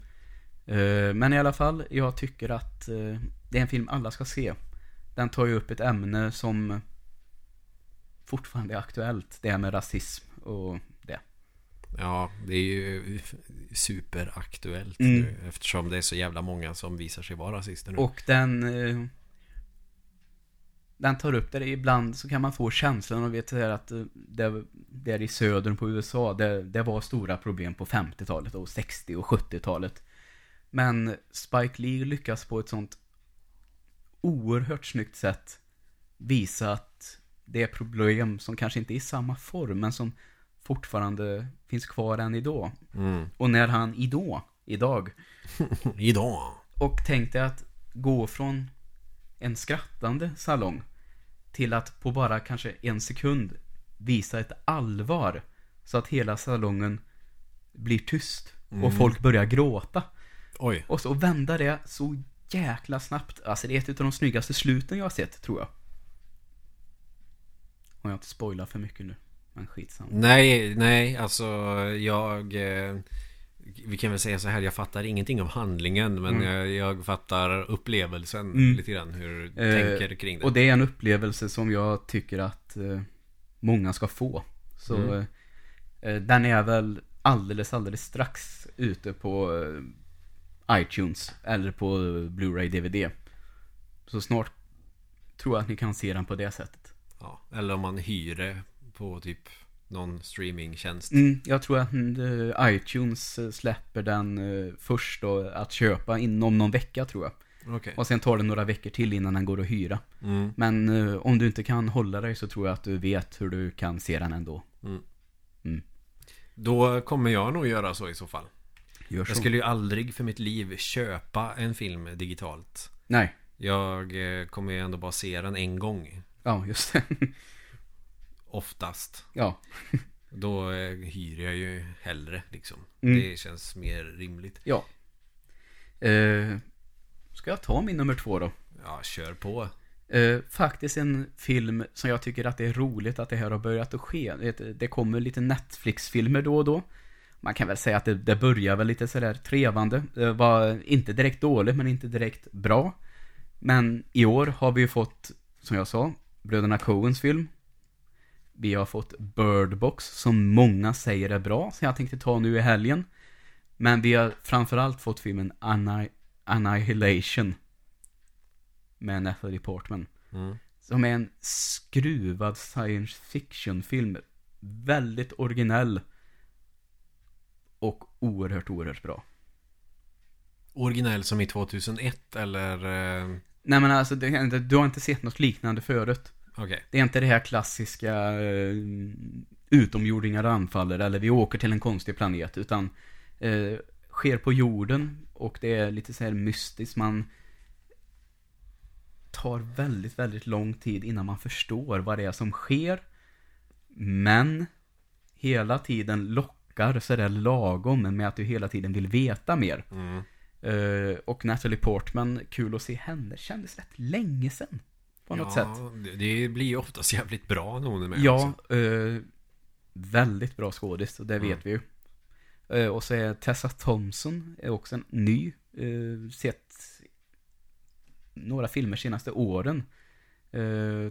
Eh, men i alla fall, jag tycker att eh, det är en film alla ska se. Den tar ju upp ett ämne som fortfarande är aktuellt. Det här med rasism och det. Ja, det är ju superaktuellt Mm. nu eftersom det är så jävla många som visar sig vara rasister nu. Och den... Eh, den tar upp det. Ibland så kan man få känslan vet här att det, där i södern på USA, det, det var stora problem på 50-talet och 60 och 70-talet. Men Spike Lee lyckas på ett sånt oerhört snyggt sätt visa att det är problem som kanske inte är i samma form, men som fortfarande finns kvar än idag. Mm. Och när han idag, idag, Idag. och tänkte att gå från en skrattande salong till att på bara kanske en sekund visa ett allvar så att hela salongen blir tyst och folk börjar gråta. Oj. Och så vända det så jäkla snabbt. Alltså det är ett av de snyggaste sluten jag har sett, tror jag. Om jag inte spoilar för mycket nu. Men skitsamma. Nej, nej, alltså jag... Eh, vi kan väl säga så här, jag fattar ingenting av handlingen men jag, jag fattar upplevelsen Mm. lite grann. Hur du Eh, tänker kring det. Och det är en upplevelse som jag tycker att eh, många ska få. Så Mm. eh, den är väl alldeles, alldeles strax ute på eh, iTunes eller på Blu-ray DVD. Så snart tror jag att ni kan se den på det sättet. Ja, eller om man hyr det på typ någon streamingtjänst. Mm, jag tror att eh, iTunes eh, släpper den eh, först då, att köpa inom någon vecka tror jag. Okej. Och sen tar det några veckor till innan den går att hyra. Mm. Men eh, om du inte kan hålla dig så tror jag att du vet hur du kan se den ändå. Då kommer jag nog göra så i så fall. Jag skulle ju aldrig för mitt liv köpa en film digitalt. Nej. Jag eh, kommer ju ändå bara se den en gång. Ja, just det. Oftast. ja. Då eh, hyr jag ju hellre liksom. Mm. Det känns mer rimligt. Ja. Eh, ska jag ta min nummer två då? Ja, kör på. Eh, faktiskt en film som jag tycker att det är roligt att det här har börjat att ske. Det kommer lite Netflix-filmer då och då. Man kan väl säga att det, det börjar väl lite sådär trevande. Det var inte direkt dåligt, men inte direkt bra. Men i år har vi ju fått, som jag sa, Bröderna Coens film. Vi har fått Bird Box, som många säger är bra, som jag tänkte ta nu i helgen. Men vi har framförallt fått filmen Anni- Annihilation. Med Natalie Portman. Mm. Som är en skruvad science fiction-film. Väldigt originell. Oerhört, oerhört bra. Originell som i 2001 eller? Eh, Nej men alltså, det, du har inte sett något liknande förut. Okej. Det är inte det här klassiska eh, utomjordingar anfaller eller vi åker till en konstig planet. Utan eh, sker på jorden och det är lite så här mystiskt. Man tar väldigt, väldigt lång tid innan man förstår vad det är som sker. Men hela tiden lockar sådär lagom med att du hela tiden vill veta mer. Mm. Eh, och Natalie Portman, kul att se henne. Kändes rätt länge sedan. På något sätt. ja, det- Det blir ju oftast jävligt bra när hon är med. Ja, eh, väldigt bra skådis, det vet Mm. vi ju. Eh, och så är Tessa Thompson är också en ny. Sett några filmer senaste åren.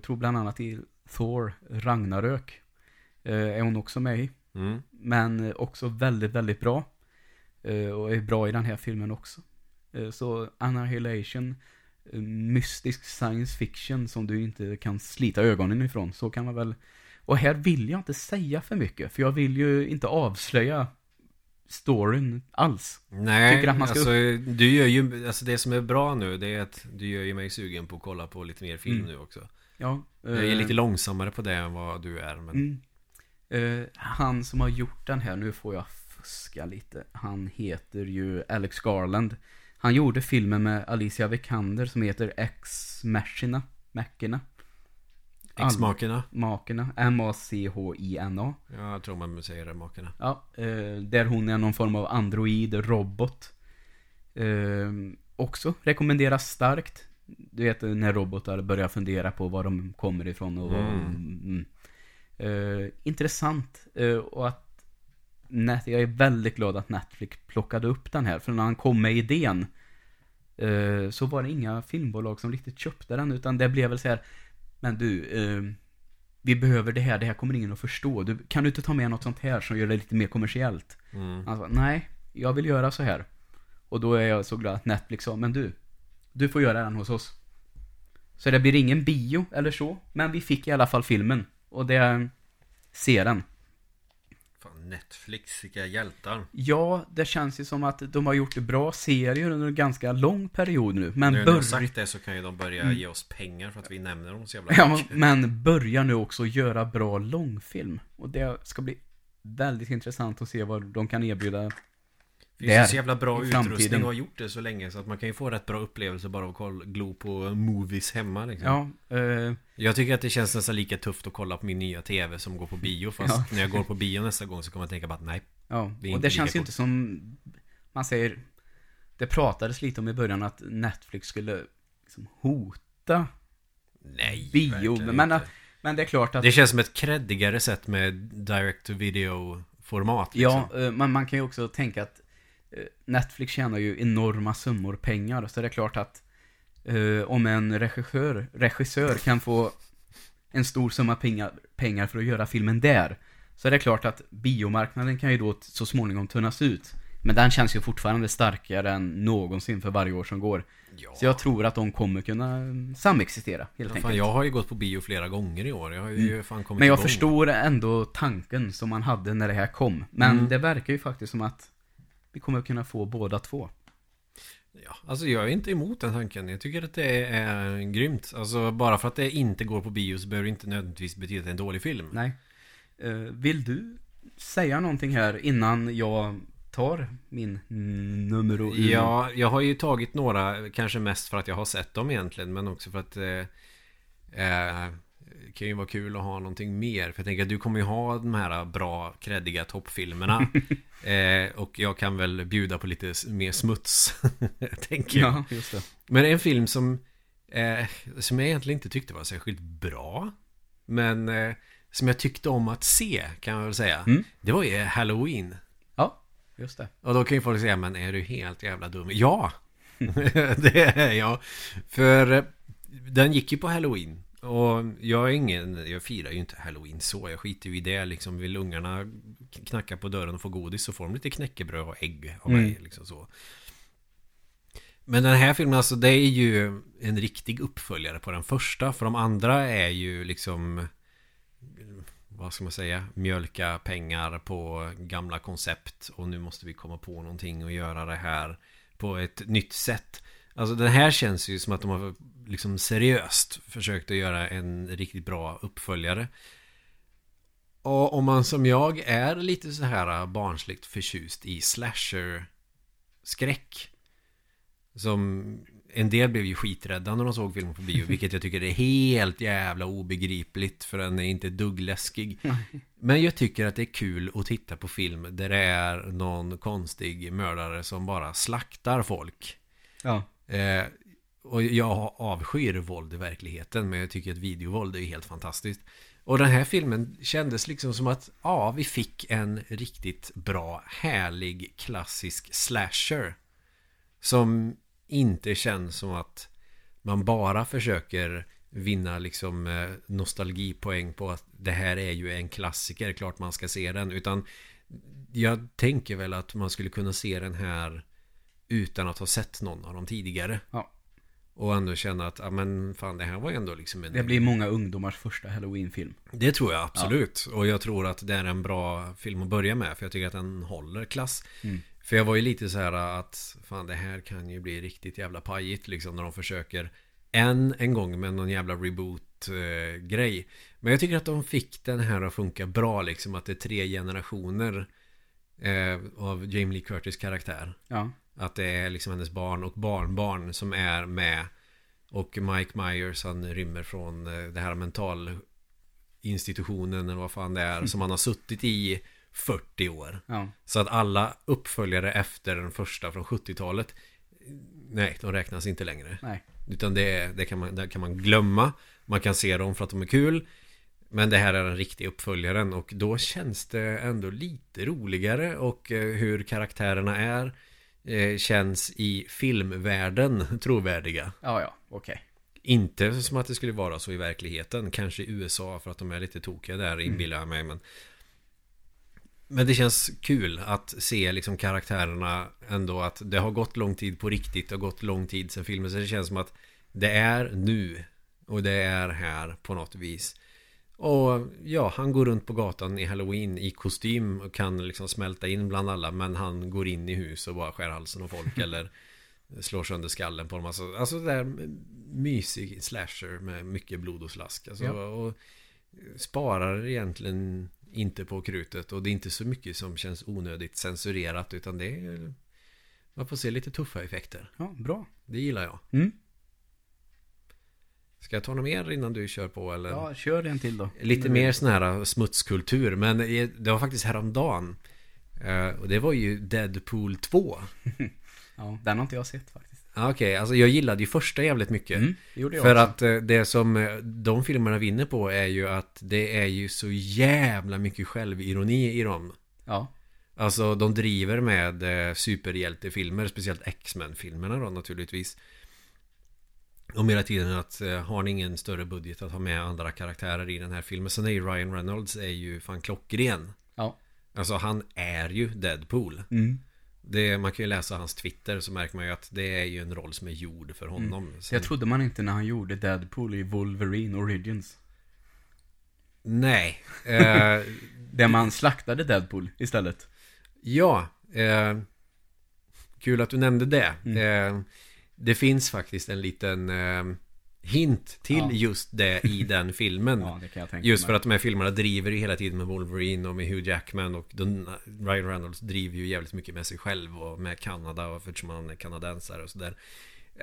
Tror bland annat i Thor, Ragnarök. är hon också med i. Mm. Men också väldigt, väldigt bra. Eh, och är bra i den här filmen också. Eh, så Annihilation, eh, mystisk science fiction som du inte kan slita ögonen ifrån. Så kan man väl... Och här vill jag inte säga för mycket, för jag vill ju inte avslöja storyn alls. Nej, Tycker att man ska alltså, du gör ju, alltså det som är bra nu det är att du gör ju mig sugen på att kolla på lite mer film Mm. nu också. Ja, Jag är eh, lite långsammare på det än vad du är, men Mm. Eh, han som har gjort den här, nu får jag fuska lite. Han heter ju Alex Garland. Han gjorde filmen med Alicia Vikander som heter Ex Machina. Machina. X-makerna. Makerna. M-A-C-H-I-N-A. Ja, jag tror man säger det, makerna. Ja, eh, där hon är någon form av android, robot. Eh, också rekommenderas starkt. Du vet när robotar börjar fundera på var de kommer ifrån och vad, Mm. Eh, Intressant. Eh, och att Net, jag är väldigt glad att Netflix plockade upp den här. För när han kom med idén eh, så var det inga filmbolag som riktigt köpte den. Utan det blev väl så här. Men du, eh, vi behöver det här, det här kommer ingen att förstå. Du, kan du inte ta med något sånt här som gör det lite mer kommersiellt? Mm. Han sa, nej, jag vill göra så här. Och då är jag så glad att Netflix sa, men du, du får göra den hos oss. Så det blir ingen bio eller så, men vi fick i alla fall filmen. Och det, ser den. Fan, Netflix, vilka hjältar. Ja, det känns ju som att de har gjort bra serier under en ganska lång period nu. Men, nu när bör... sagt det så kan ju de börja Mm. ge oss pengar för att vi nämner dem så jävla ja, mycket. men börjar nu också göra bra långfilm. Och det ska bli väldigt intressant att se vad de kan erbjuda. Det finns ju så jävla bra utrustning och har gjort det så länge så att man kan ju få rätt bra upplevelse bara av att glo på movies hemma liksom. Ja, eh, Jag tycker att det känns nästan lika tufft att kolla på min nya TV som går på bio Fast Ja. när jag går på bio nästa gång så kommer jag tänka bara att nej Ja, Det och det känns ju inte som, man säger, det pratades lite om i början att Netflix skulle liksom hota, Nej, Bio, men- men det är klart att, Det känns som ett creddigare sätt med direct to video format liksom. ja, eh, men man kan ju också tänka att Netflix tjänar ju enorma summor pengar, så det är klart att eh, om en regissör, regissör kan få en stor summa pengar, pengar för att göra filmen där, så är det klart att biomarknaden kan ju då så småningom tunnas ut. Men den känns ju fortfarande starkare än någonsin för varje år som går. Ja. Så jag tror att de kommer kunna mm, samexistera, helt Ja, enkelt. fan, jag har ju gått på bio flera gånger i år. Jag har ju fan kommit Men jag igång. förstår ändå tanken som man hade när det här kom. Men Mm. det verkar ju faktiskt som att vi kommer kunna få båda två. Ja, alltså jag är inte emot den tanken. Jag tycker att det är grymt. Alltså bara för att det inte går på bio så behöver det inte nödvändigtvis betyda att det är en dålig film. Nej. Eh, vill du säga någonting här innan jag tar min nummer och Ja, jag har ju tagit några, kanske mest för att jag har sett dem egentligen, men också för att eh, eh, kan ju vara kul att ha någonting mer. För jag tänker att du kommer ju ha de här bra, kreddiga toppfilmerna. eh, och jag kan väl bjuda på lite mer smuts, tänker jag. Ja, just det. Men en film som, eh, som jag egentligen inte tyckte var särskilt bra, men eh, som jag tyckte om att se, kan jag väl säga. Mm. Det var ju Halloween. Ja, just det. Och då kan ju folk säga, men är du helt jävla dum? Ja! det är jag. För eh, den gick ju på Halloween. Och jag är ingen, jag firar ju inte Halloween så. Jag skiter ju i det liksom. Vill ungarna knacka på dörren och få godis så får de lite knäckebröd och ägg av mig. Mm. Liksom så. Men den här filmen, alltså det är ju en riktig uppföljare på den första. För de andra är ju liksom vad ska man säga, mjölka pengar på gamla koncept och nu måste vi komma på någonting och göra det här på ett nytt sätt. Alltså den här känns ju som att de har liksom seriöst försökt att göra en riktigt bra uppföljare. Och om man som jag är lite så här barnsligt förtjust i slasher skräck som en del blev ju skiträdda när de såg filmen på bio Vilket jag tycker är helt jävla obegripligt För den är inte ett dugg läskig Men jag tycker att det är kul att titta på film Där det är någon konstig mördare som bara slaktar folk Ja. eh, och jag avskyr våld i verkligheten Men jag tycker att videovåld är helt fantastiskt Och den här filmen kändes liksom som att Ja, vi fick en riktigt bra Härlig klassisk slasher Som inte känns som att man bara försöker vinna liksom eh, nostalgipoäng på att det här är ju en klassiker, klart man ska se den. Utan jag tänker väl att man skulle kunna se den här utan att ha sett någon av dem tidigare. Ja. Och ändå känna att, ja men fan det här var ändå liksom en... Det blir många ungdomars första halloween-film. Det tror jag absolut. Och jag tror att det är en bra film att börja med. För jag tycker att den håller klass. Mm. För jag var ju lite så här att fan det här kan ju bli riktigt jävla pajigt liksom när de försöker än en gång med någon jävla reboot-grej. Men jag tycker att de fick den här att funka bra liksom. Att det är tre generationer eh, av Jamie Lee Curtis karaktär. Ja. Att det är liksom hennes barn och barnbarn som är med. Och Mike Myers han rymmer från eh, det här mentalinstitutionen eller vad fan det är. Som han har suttit i 40 år. Ja. Så att alla uppföljare efter den första från 70-talet Nej, de räknas inte längre. Nej. Utan det, det, kan man, det kan man glömma. Man kan se dem för att de är kul. Men det här är den riktiga uppföljaren och då känns det ändå lite roligare och eh, hur karaktärerna är eh, känns i filmvärlden trovärdiga. Ja, ja, okej. Inte som att det skulle vara så i verkligheten. Kanske i USA för att de är lite tokiga där inbillar jag mig. Men, men det känns kul att se liksom karaktärerna ändå att det har gått lång tid på riktigt. Det har gått lång tid sedan filmen. Så det känns som att det är nu. Och det är här på något vis. Och ja, han går runt på gatan i halloween i kostym och kan liksom smälta in bland alla. Men han går in i hus och bara skär halsen av folk eller slår sönder skallen på dem. Alltså, alltså det där mysig slasher med mycket blod och slask. Alltså, Ja. och sparar egentligen inte på krutet. Och det är inte så mycket som känns onödigt censurerat. Utan det är... Man får se lite tuffa effekter. Ja, bra. Det gillar jag. Mm. Ska jag ta något mer innan du kör på eller? Ja, kör en till då. Lite mer sån här smutskultur. Men det var faktiskt häromdagen. Eh, Och det var ju Deadpool 2. Ja, den har inte jag sett faktiskt. Ja, Okej, alltså jag gillade ju första jävligt mycket. Mm, gjorde jag För också. att eh, det som eh, de filmerna vinner på är ju att det är ju så jävla mycket självironi i dem. Ja. Alltså de driver med superhjältefilmer, speciellt X-Men-filmerna då naturligtvis. Om hela tiden att eh, har ni ingen större budget att ha med andra karaktärer i den här filmen. Sen är ju Ryan Reynolds är ju fan klockren. Ja. Alltså han är ju Deadpool. Mm. Det, man kan ju läsa hans Twitter så märker man ju att det är ju en roll som är gjord för honom. Så Sen, jag trodde man inte när han gjorde Deadpool i Wolverine Origins. Nej. Eh, Där man slaktade Deadpool istället. ja. Eh, kul att du nämnde det. Mm. Eh, det finns faktiskt en liten eh, hint till Ja. just det i den filmen. Ja, Just för att de här filmerna driver ju hela tiden med Wolverine och med Hugh Jackman och den, Ryan Reynolds driver ju jävligt mycket med sig själv och med Kanada och eftersom han är kanadensare och sådär.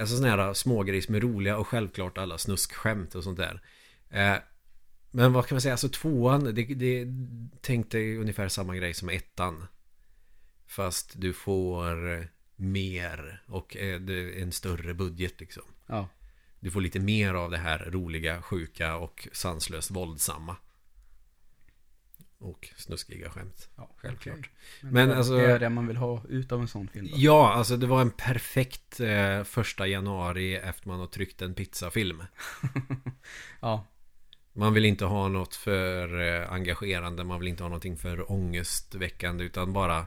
Alltså sådana här smågrejer som är roliga och självklart alla snuskskämt och sånt där. Eh, men vad kan man säga, alltså tvåan, det, det tänkte ungefär samma grej som ettan. Fast du får mer och eh, en större budget liksom. Ja. Du får lite mer av det här roliga, sjuka och sanslöst våldsamma. Och snuskiga skämt. ja Självklart. okej. Men det, alltså- Det är det man vill ha ut av en sån film då. Ja, alltså det var en perfekt eh, första januari efter man har tryckt en pizzafilm. Ja. Man vill inte ha något för eh, engagerande, man vill inte ha någonting för ångestväckande utan bara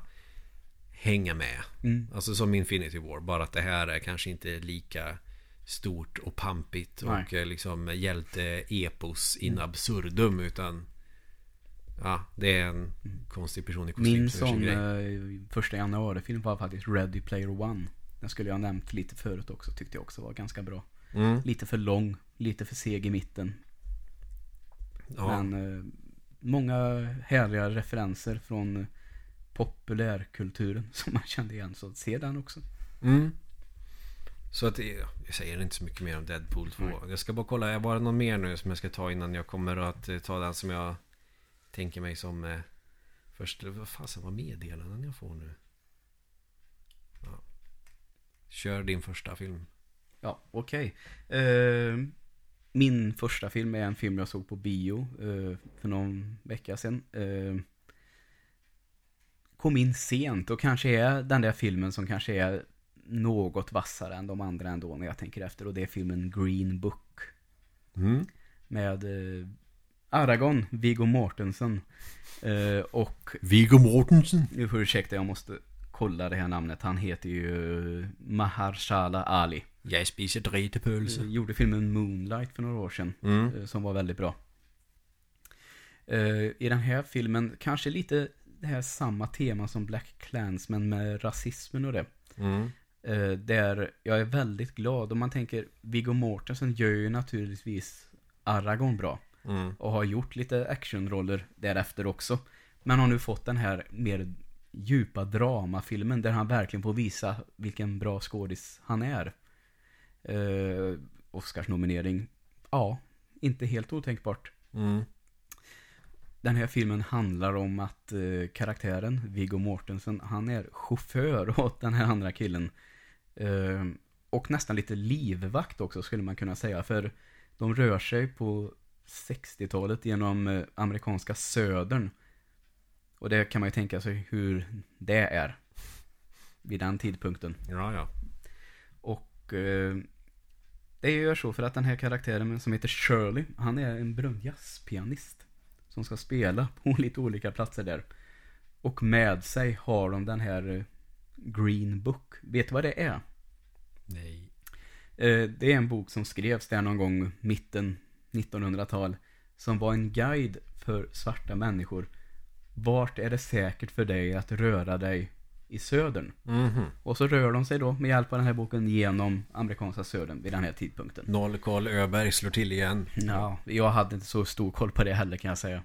hänga med. Mm. Alltså som Infinity War, bara att det här är kanske inte lika stort och pampigt och eh, liksom hjälte-epos in absurdum utan Ja, det är en konstig person i kostym Min sån grej. eh, första januari-film var faktiskt Ready Player One. Den skulle jag ha nämnt lite förut också, tyckte jag också var ganska bra. Mm, Lite för lång, lite för seg i mitten. ja. Men eh, många härliga referenser från populärkulturen som man kände igen. Så se den också. Mm. Så att jag säger inte så mycket mer om Deadpool 2. Nej. Jag ska bara kolla, var det någon mer nu som jag ska ta innan jag kommer att eh, ta den som jag tänker mig som eh, först. Vad fasen var meddelanden jag får nu? Ja. Kör din första film. Ja, okej. Eh, min första film är en film jag såg på bio eh, för någon vecka sedan. Eh, kom in sent och kanske är den där filmen som kanske är något vassare än de andra ändå när jag tänker efter. Och det är filmen Green Book. Mm. Med eh, Aragorn, Viggo Mortensen. Eh, och, Viggo Mortensen. nu får du ursäkta, jag måste kolla det här namnet. Han heter ju Mahershala Ali. Jag spiser dretepölse. Eh, Gjorde filmen Moonlight för några år sedan. Mm. eh, Som var väldigt bra. Eh, I den här filmen, kanske lite det här samma tema som Black Klansman med rasismen och det. Mm. Eh, där jag är väldigt glad. Om man tänker, Viggo Mortensen gör ju naturligtvis Aragorn bra. Mm. Och har gjort lite actionroller därefter också. Men har nu fått den här mer djupa dramafilmen där han verkligen får visa vilken bra skådis han är. Eh, Oscarsnominering. Ja, inte helt otänkbart. Mm. Den här filmen handlar om att eh, karaktären, Viggo Mortensen, han är chaufför åt den här andra killen. Eh, och nästan lite livvakt också skulle man kunna säga. För de rör sig på 60-talet genom eh, amerikanska södern. Och det kan man ju tänka sig hur det är. Vid den tidpunkten. Ja, ja. Och eh, det gör så för att den här karaktären som heter Shirley, han är en berömd jazzpianist. Som ska spela på lite olika platser där. Och med sig har de den här eh, Green Book. Vet du vad det är? Nej. Eh, det är en bok som skrevs där någon gång mitten 1900-tal. Som var en guide för svarta människor. Vart är det säkert för dig att röra dig i södern? Mhm. Och så rör de sig då med hjälp av den här boken genom amerikanska södern vid den här tidpunkten. Noll Karl Öberg slår till igen. Ja, jag hade inte så stor koll på det heller kan jag säga.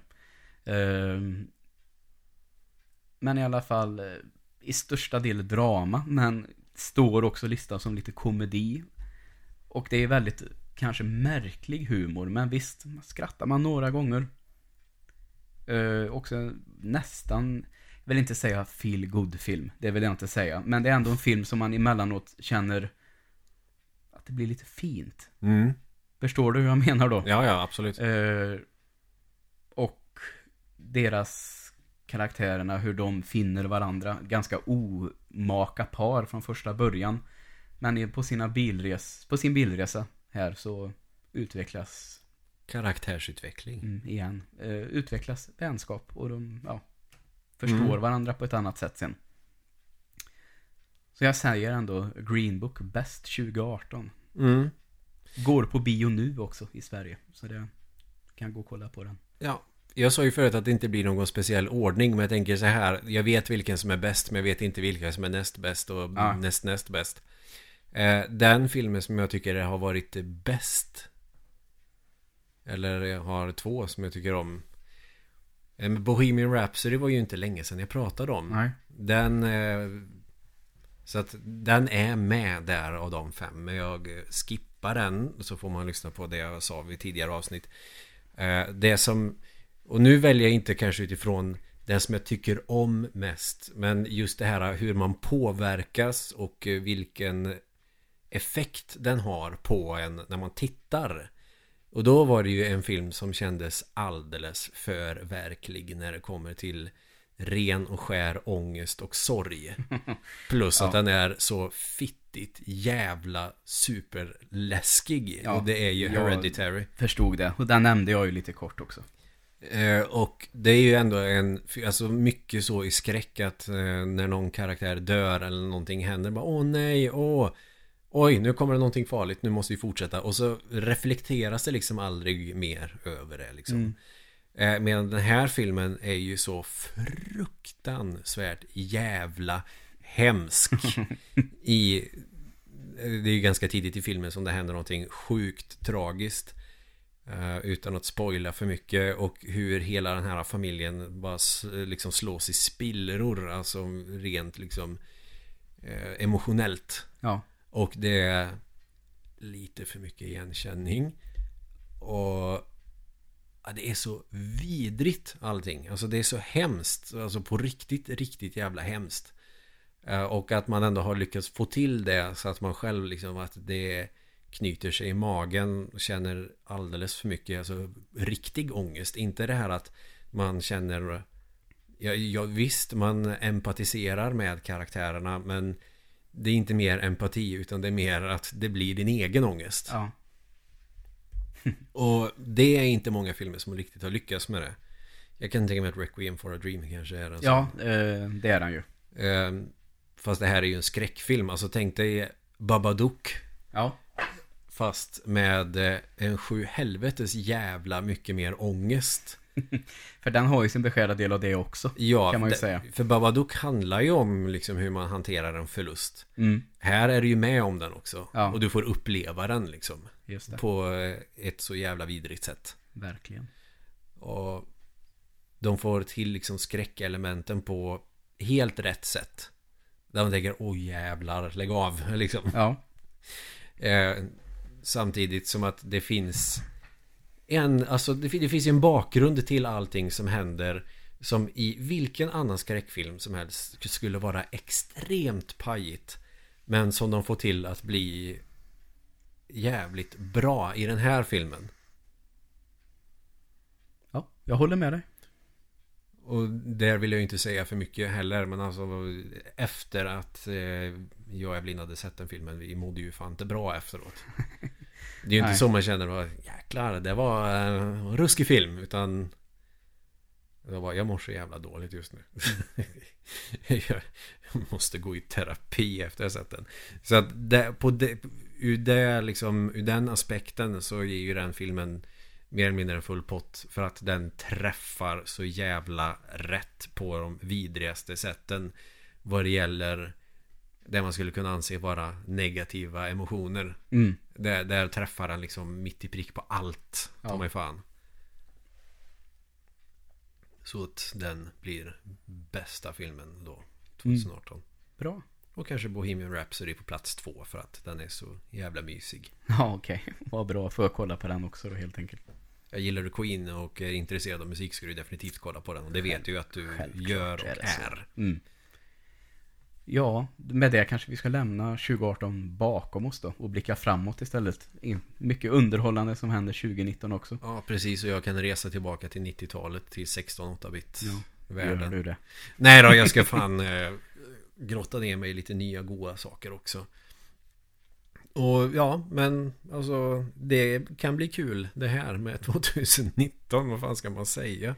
Ehm, men i alla fall eh, i största del drama, men står också listad som lite komedi. Och det är väldigt kanske märklig humor, men visst skrattar man några gånger. Uh, också nästan, vill inte säga feel good film det vill jag inte säga. Men det är ändå en film som man emellanåt känner att det blir lite fint. Mm. Förstår du hur jag menar då? Ja, ja, absolut. Eh, och deras karaktärerna, hur de finner varandra. Ganska omaka par från första början. Men på, sina bilres, på sin bilresa här så utvecklas, Karaktärsutveckling. mm, igen, eh, utvecklas vänskap och de, ja, förstår Mm. varandra på ett annat sätt sen. Så jag säger ändå Green Book bäst 2018. Mm. Går på bio nu också i Sverige. Så det kan gå och kolla på den. Ja, jag sa ju förut att det inte blir någon speciell ordning, men jag tänker så här. Jag vet vilken som är bäst, men jag vet inte vilka som är näst bäst och Ja. näst näst bäst. Eh, den filmen som jag tycker har varit bäst, eller jag har två som jag tycker om. Eh, men Bohemian Rhapsody var ju inte länge sedan jag pratade om. Nej. Den... Eh, så att den är med där av de fem. Men jag skippar den. Så får man lyssna på det jag sa vid tidigare avsnitt. Eh, det som... Och nu väljer jag inte kanske utifrån den som jag tycker om mest. Men just det här hur man påverkas och vilken effekt den har på en när man tittar. Och då var det ju en film som kändes alldeles för verklig när det kommer till ren och skär ångest och sorg. Plus att Ja. den är så fittigt jävla superläskig. Ja, och det är ju jag- Hereditary. Förstod det. Och den nämnde jag ju lite kort också. Eh, och det är ju ändå en, alltså mycket så i skräck att eh, när någon karaktär dör eller någonting händer, bara åh nej, åh, oj, nu kommer det någonting farligt, nu måste vi fortsätta. Och så reflekteras det liksom aldrig mer över det liksom. Mm. Eh, medan den här filmen är ju så fruktansvärt jävla hemsk i det är ju ganska tidigt i filmen som det händer någonting sjukt tragiskt. Eh, utan att spoila för mycket och hur hela den här familjen bara s- liksom slås i spillror. Alltså rent liksom eh, emotionellt. Ja. Och det är lite för mycket igenkänning. Och ja, det är så vidrigt allting. Alltså det är så hemskt. Alltså på riktigt, riktigt jävla hemskt. Eh, och att man ändå har lyckats få till det så att man själv liksom att det knyter sig i magen och känner alldeles för mycket alltså riktig ångest. Inte det här att man känner ja, ja, visst, man empatiserar med karaktärerna men det är inte mer empati utan det är mer att det blir din egen ångest. Ja. Och det är inte många filmer som riktigt har lyckats med det. Jag kan tänka mig att Requiem for a Dream kanske är en sån. Ja, eh, det är han ju. Eh, fast det här är ju en skräckfilm. Alltså tänk dig Babadook. Ja. Fast med eh, en sju helvetes jävla mycket mer ångest. För den har ju sin beskärda del av det också. Ja, Kan man ju säga. för Babadook handlar ju om liksom hur man hanterar en förlust. Mm, Här är du ju med om den också. Ja. Och du får uppleva den liksom. På eh, ett så jävla vidrigt sätt. Verkligen. Och de får till liksom skräckelementen på helt rätt sätt. Där man tänker, åh jävlar, lägg av. Liksom. Ja. Eh, samtidigt som att det finns en, alltså det, det finns ju en bakgrund till allting som händer som i vilken annan skräckfilm som helst skulle vara extremt pajigt. Men som de får till att bli jävligt bra i den här filmen. Ja, jag håller med dig. Och där vill jag inte säga för mycket heller Men alltså Efter att eh, jag och Evelyn hade sett den filmen Vi mådde ju fan inte bra efteråt Det är ju inte Nej. så man känner att Jäklar det var eh, en ruskig film. Utan jag, bara, jag mår så jävla dåligt just nu. Jag måste gå i terapi efter jag sett den. Så att det, på det, ur, det, liksom, ur den aspekten så ger ju den filmen mer eller mindre en full pott. För att den träffar så jävla rätt på de vidrigaste sätten vad det gäller det man skulle kunna anse vara negativa emotioner. Mm. Där, där träffar den liksom mitt i prick på allt. Ta Ja. mig fan. Så att den blir bästa filmen då 2018. Bra. Och kanske Bohemian Rhapsody på plats två för att den är så jävla mysig. Ja, okej. Vad bra. Får jag kolla på den också då helt enkelt. Jag gillar du Queen och är intresserad av musik ska du definitivt kolla på den. Och det vet du ju att du Självklart gör och är är. Mm. Ja, med det kanske vi ska lämna 2018 bakom oss då och blicka framåt istället. Mycket underhållande som händer 2019 också. Ja, precis. Och jag kan resa tillbaka till 90-talet till 16-8-bit Ja, världen. Gör du det? Nej då, jag ska fan eh, grotta ner mig i lite nya goa saker också. Och ja, men alltså det kan bli kul det här med 2019. Vad fan ska man säga?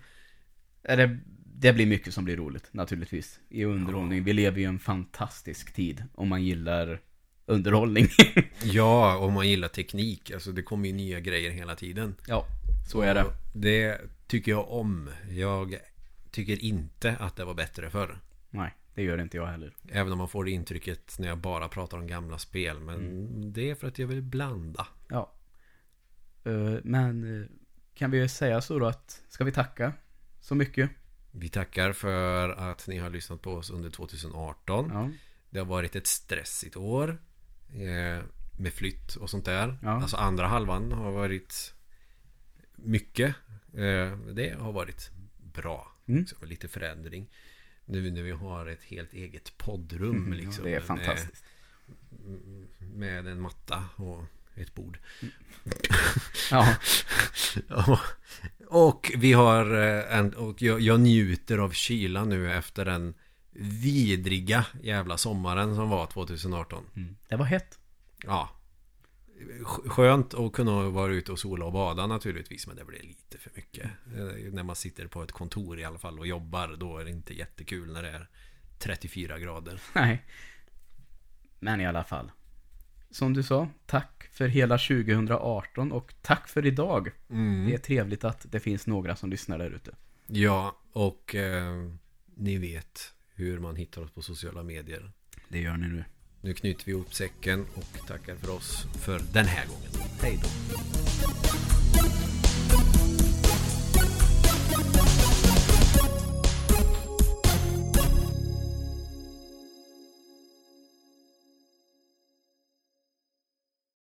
Är det, det blir mycket som blir roligt naturligtvis. I underhållning. Vi lever ju en fantastisk tid om man gillar underhållning. Ja, om man gillar teknik. Alltså det kommer ju nya grejer hela tiden. ja, så är det. Och Det tycker jag om. Jag tycker inte att det var bättre förr. Nej, det gör inte jag heller. Även om man får det intrycket när jag bara pratar om gamla spel. Men Mm. det är för att jag vill blanda. Ja. Eh, Men eh, kan vi säga så då att, ska vi tacka så mycket? Vi tackar för att ni har lyssnat på oss under 2018. Ja, Det har varit ett stressigt år. Eh, med flytt och sånt där. Ja. Alltså andra halvan har varit mycket. Eh, det har varit bra. Mm. Liksom, lite förändring. Nu när vi har ett helt eget poddrum. Mm, liksom, det är fantastiskt. Med, med en matta och ett bord. Ja, Ja. Och vi har eh, en, och jag, jag njuter av kylan nu efter den vidriga jävla sommaren som var 2018. mm. det var hett. Ja. Sk- Skönt att kunna vara ute och sola och bada naturligtvis Men det blir lite för mycket Eh, När man sitter på ett kontor i alla fall och jobbar Då är det inte jättekul när det är 34 grader Nej. Men i alla fall. Som du sa, tack för hela 2018 och tack för idag. Det är trevligt att det finns några som lyssnar där ute. Ja, och eh, ni vet hur man hittar oss på sociala medier Det gör ni nu. Nu knyter vi ihop säcken och tackar för oss för den här gången Hej då.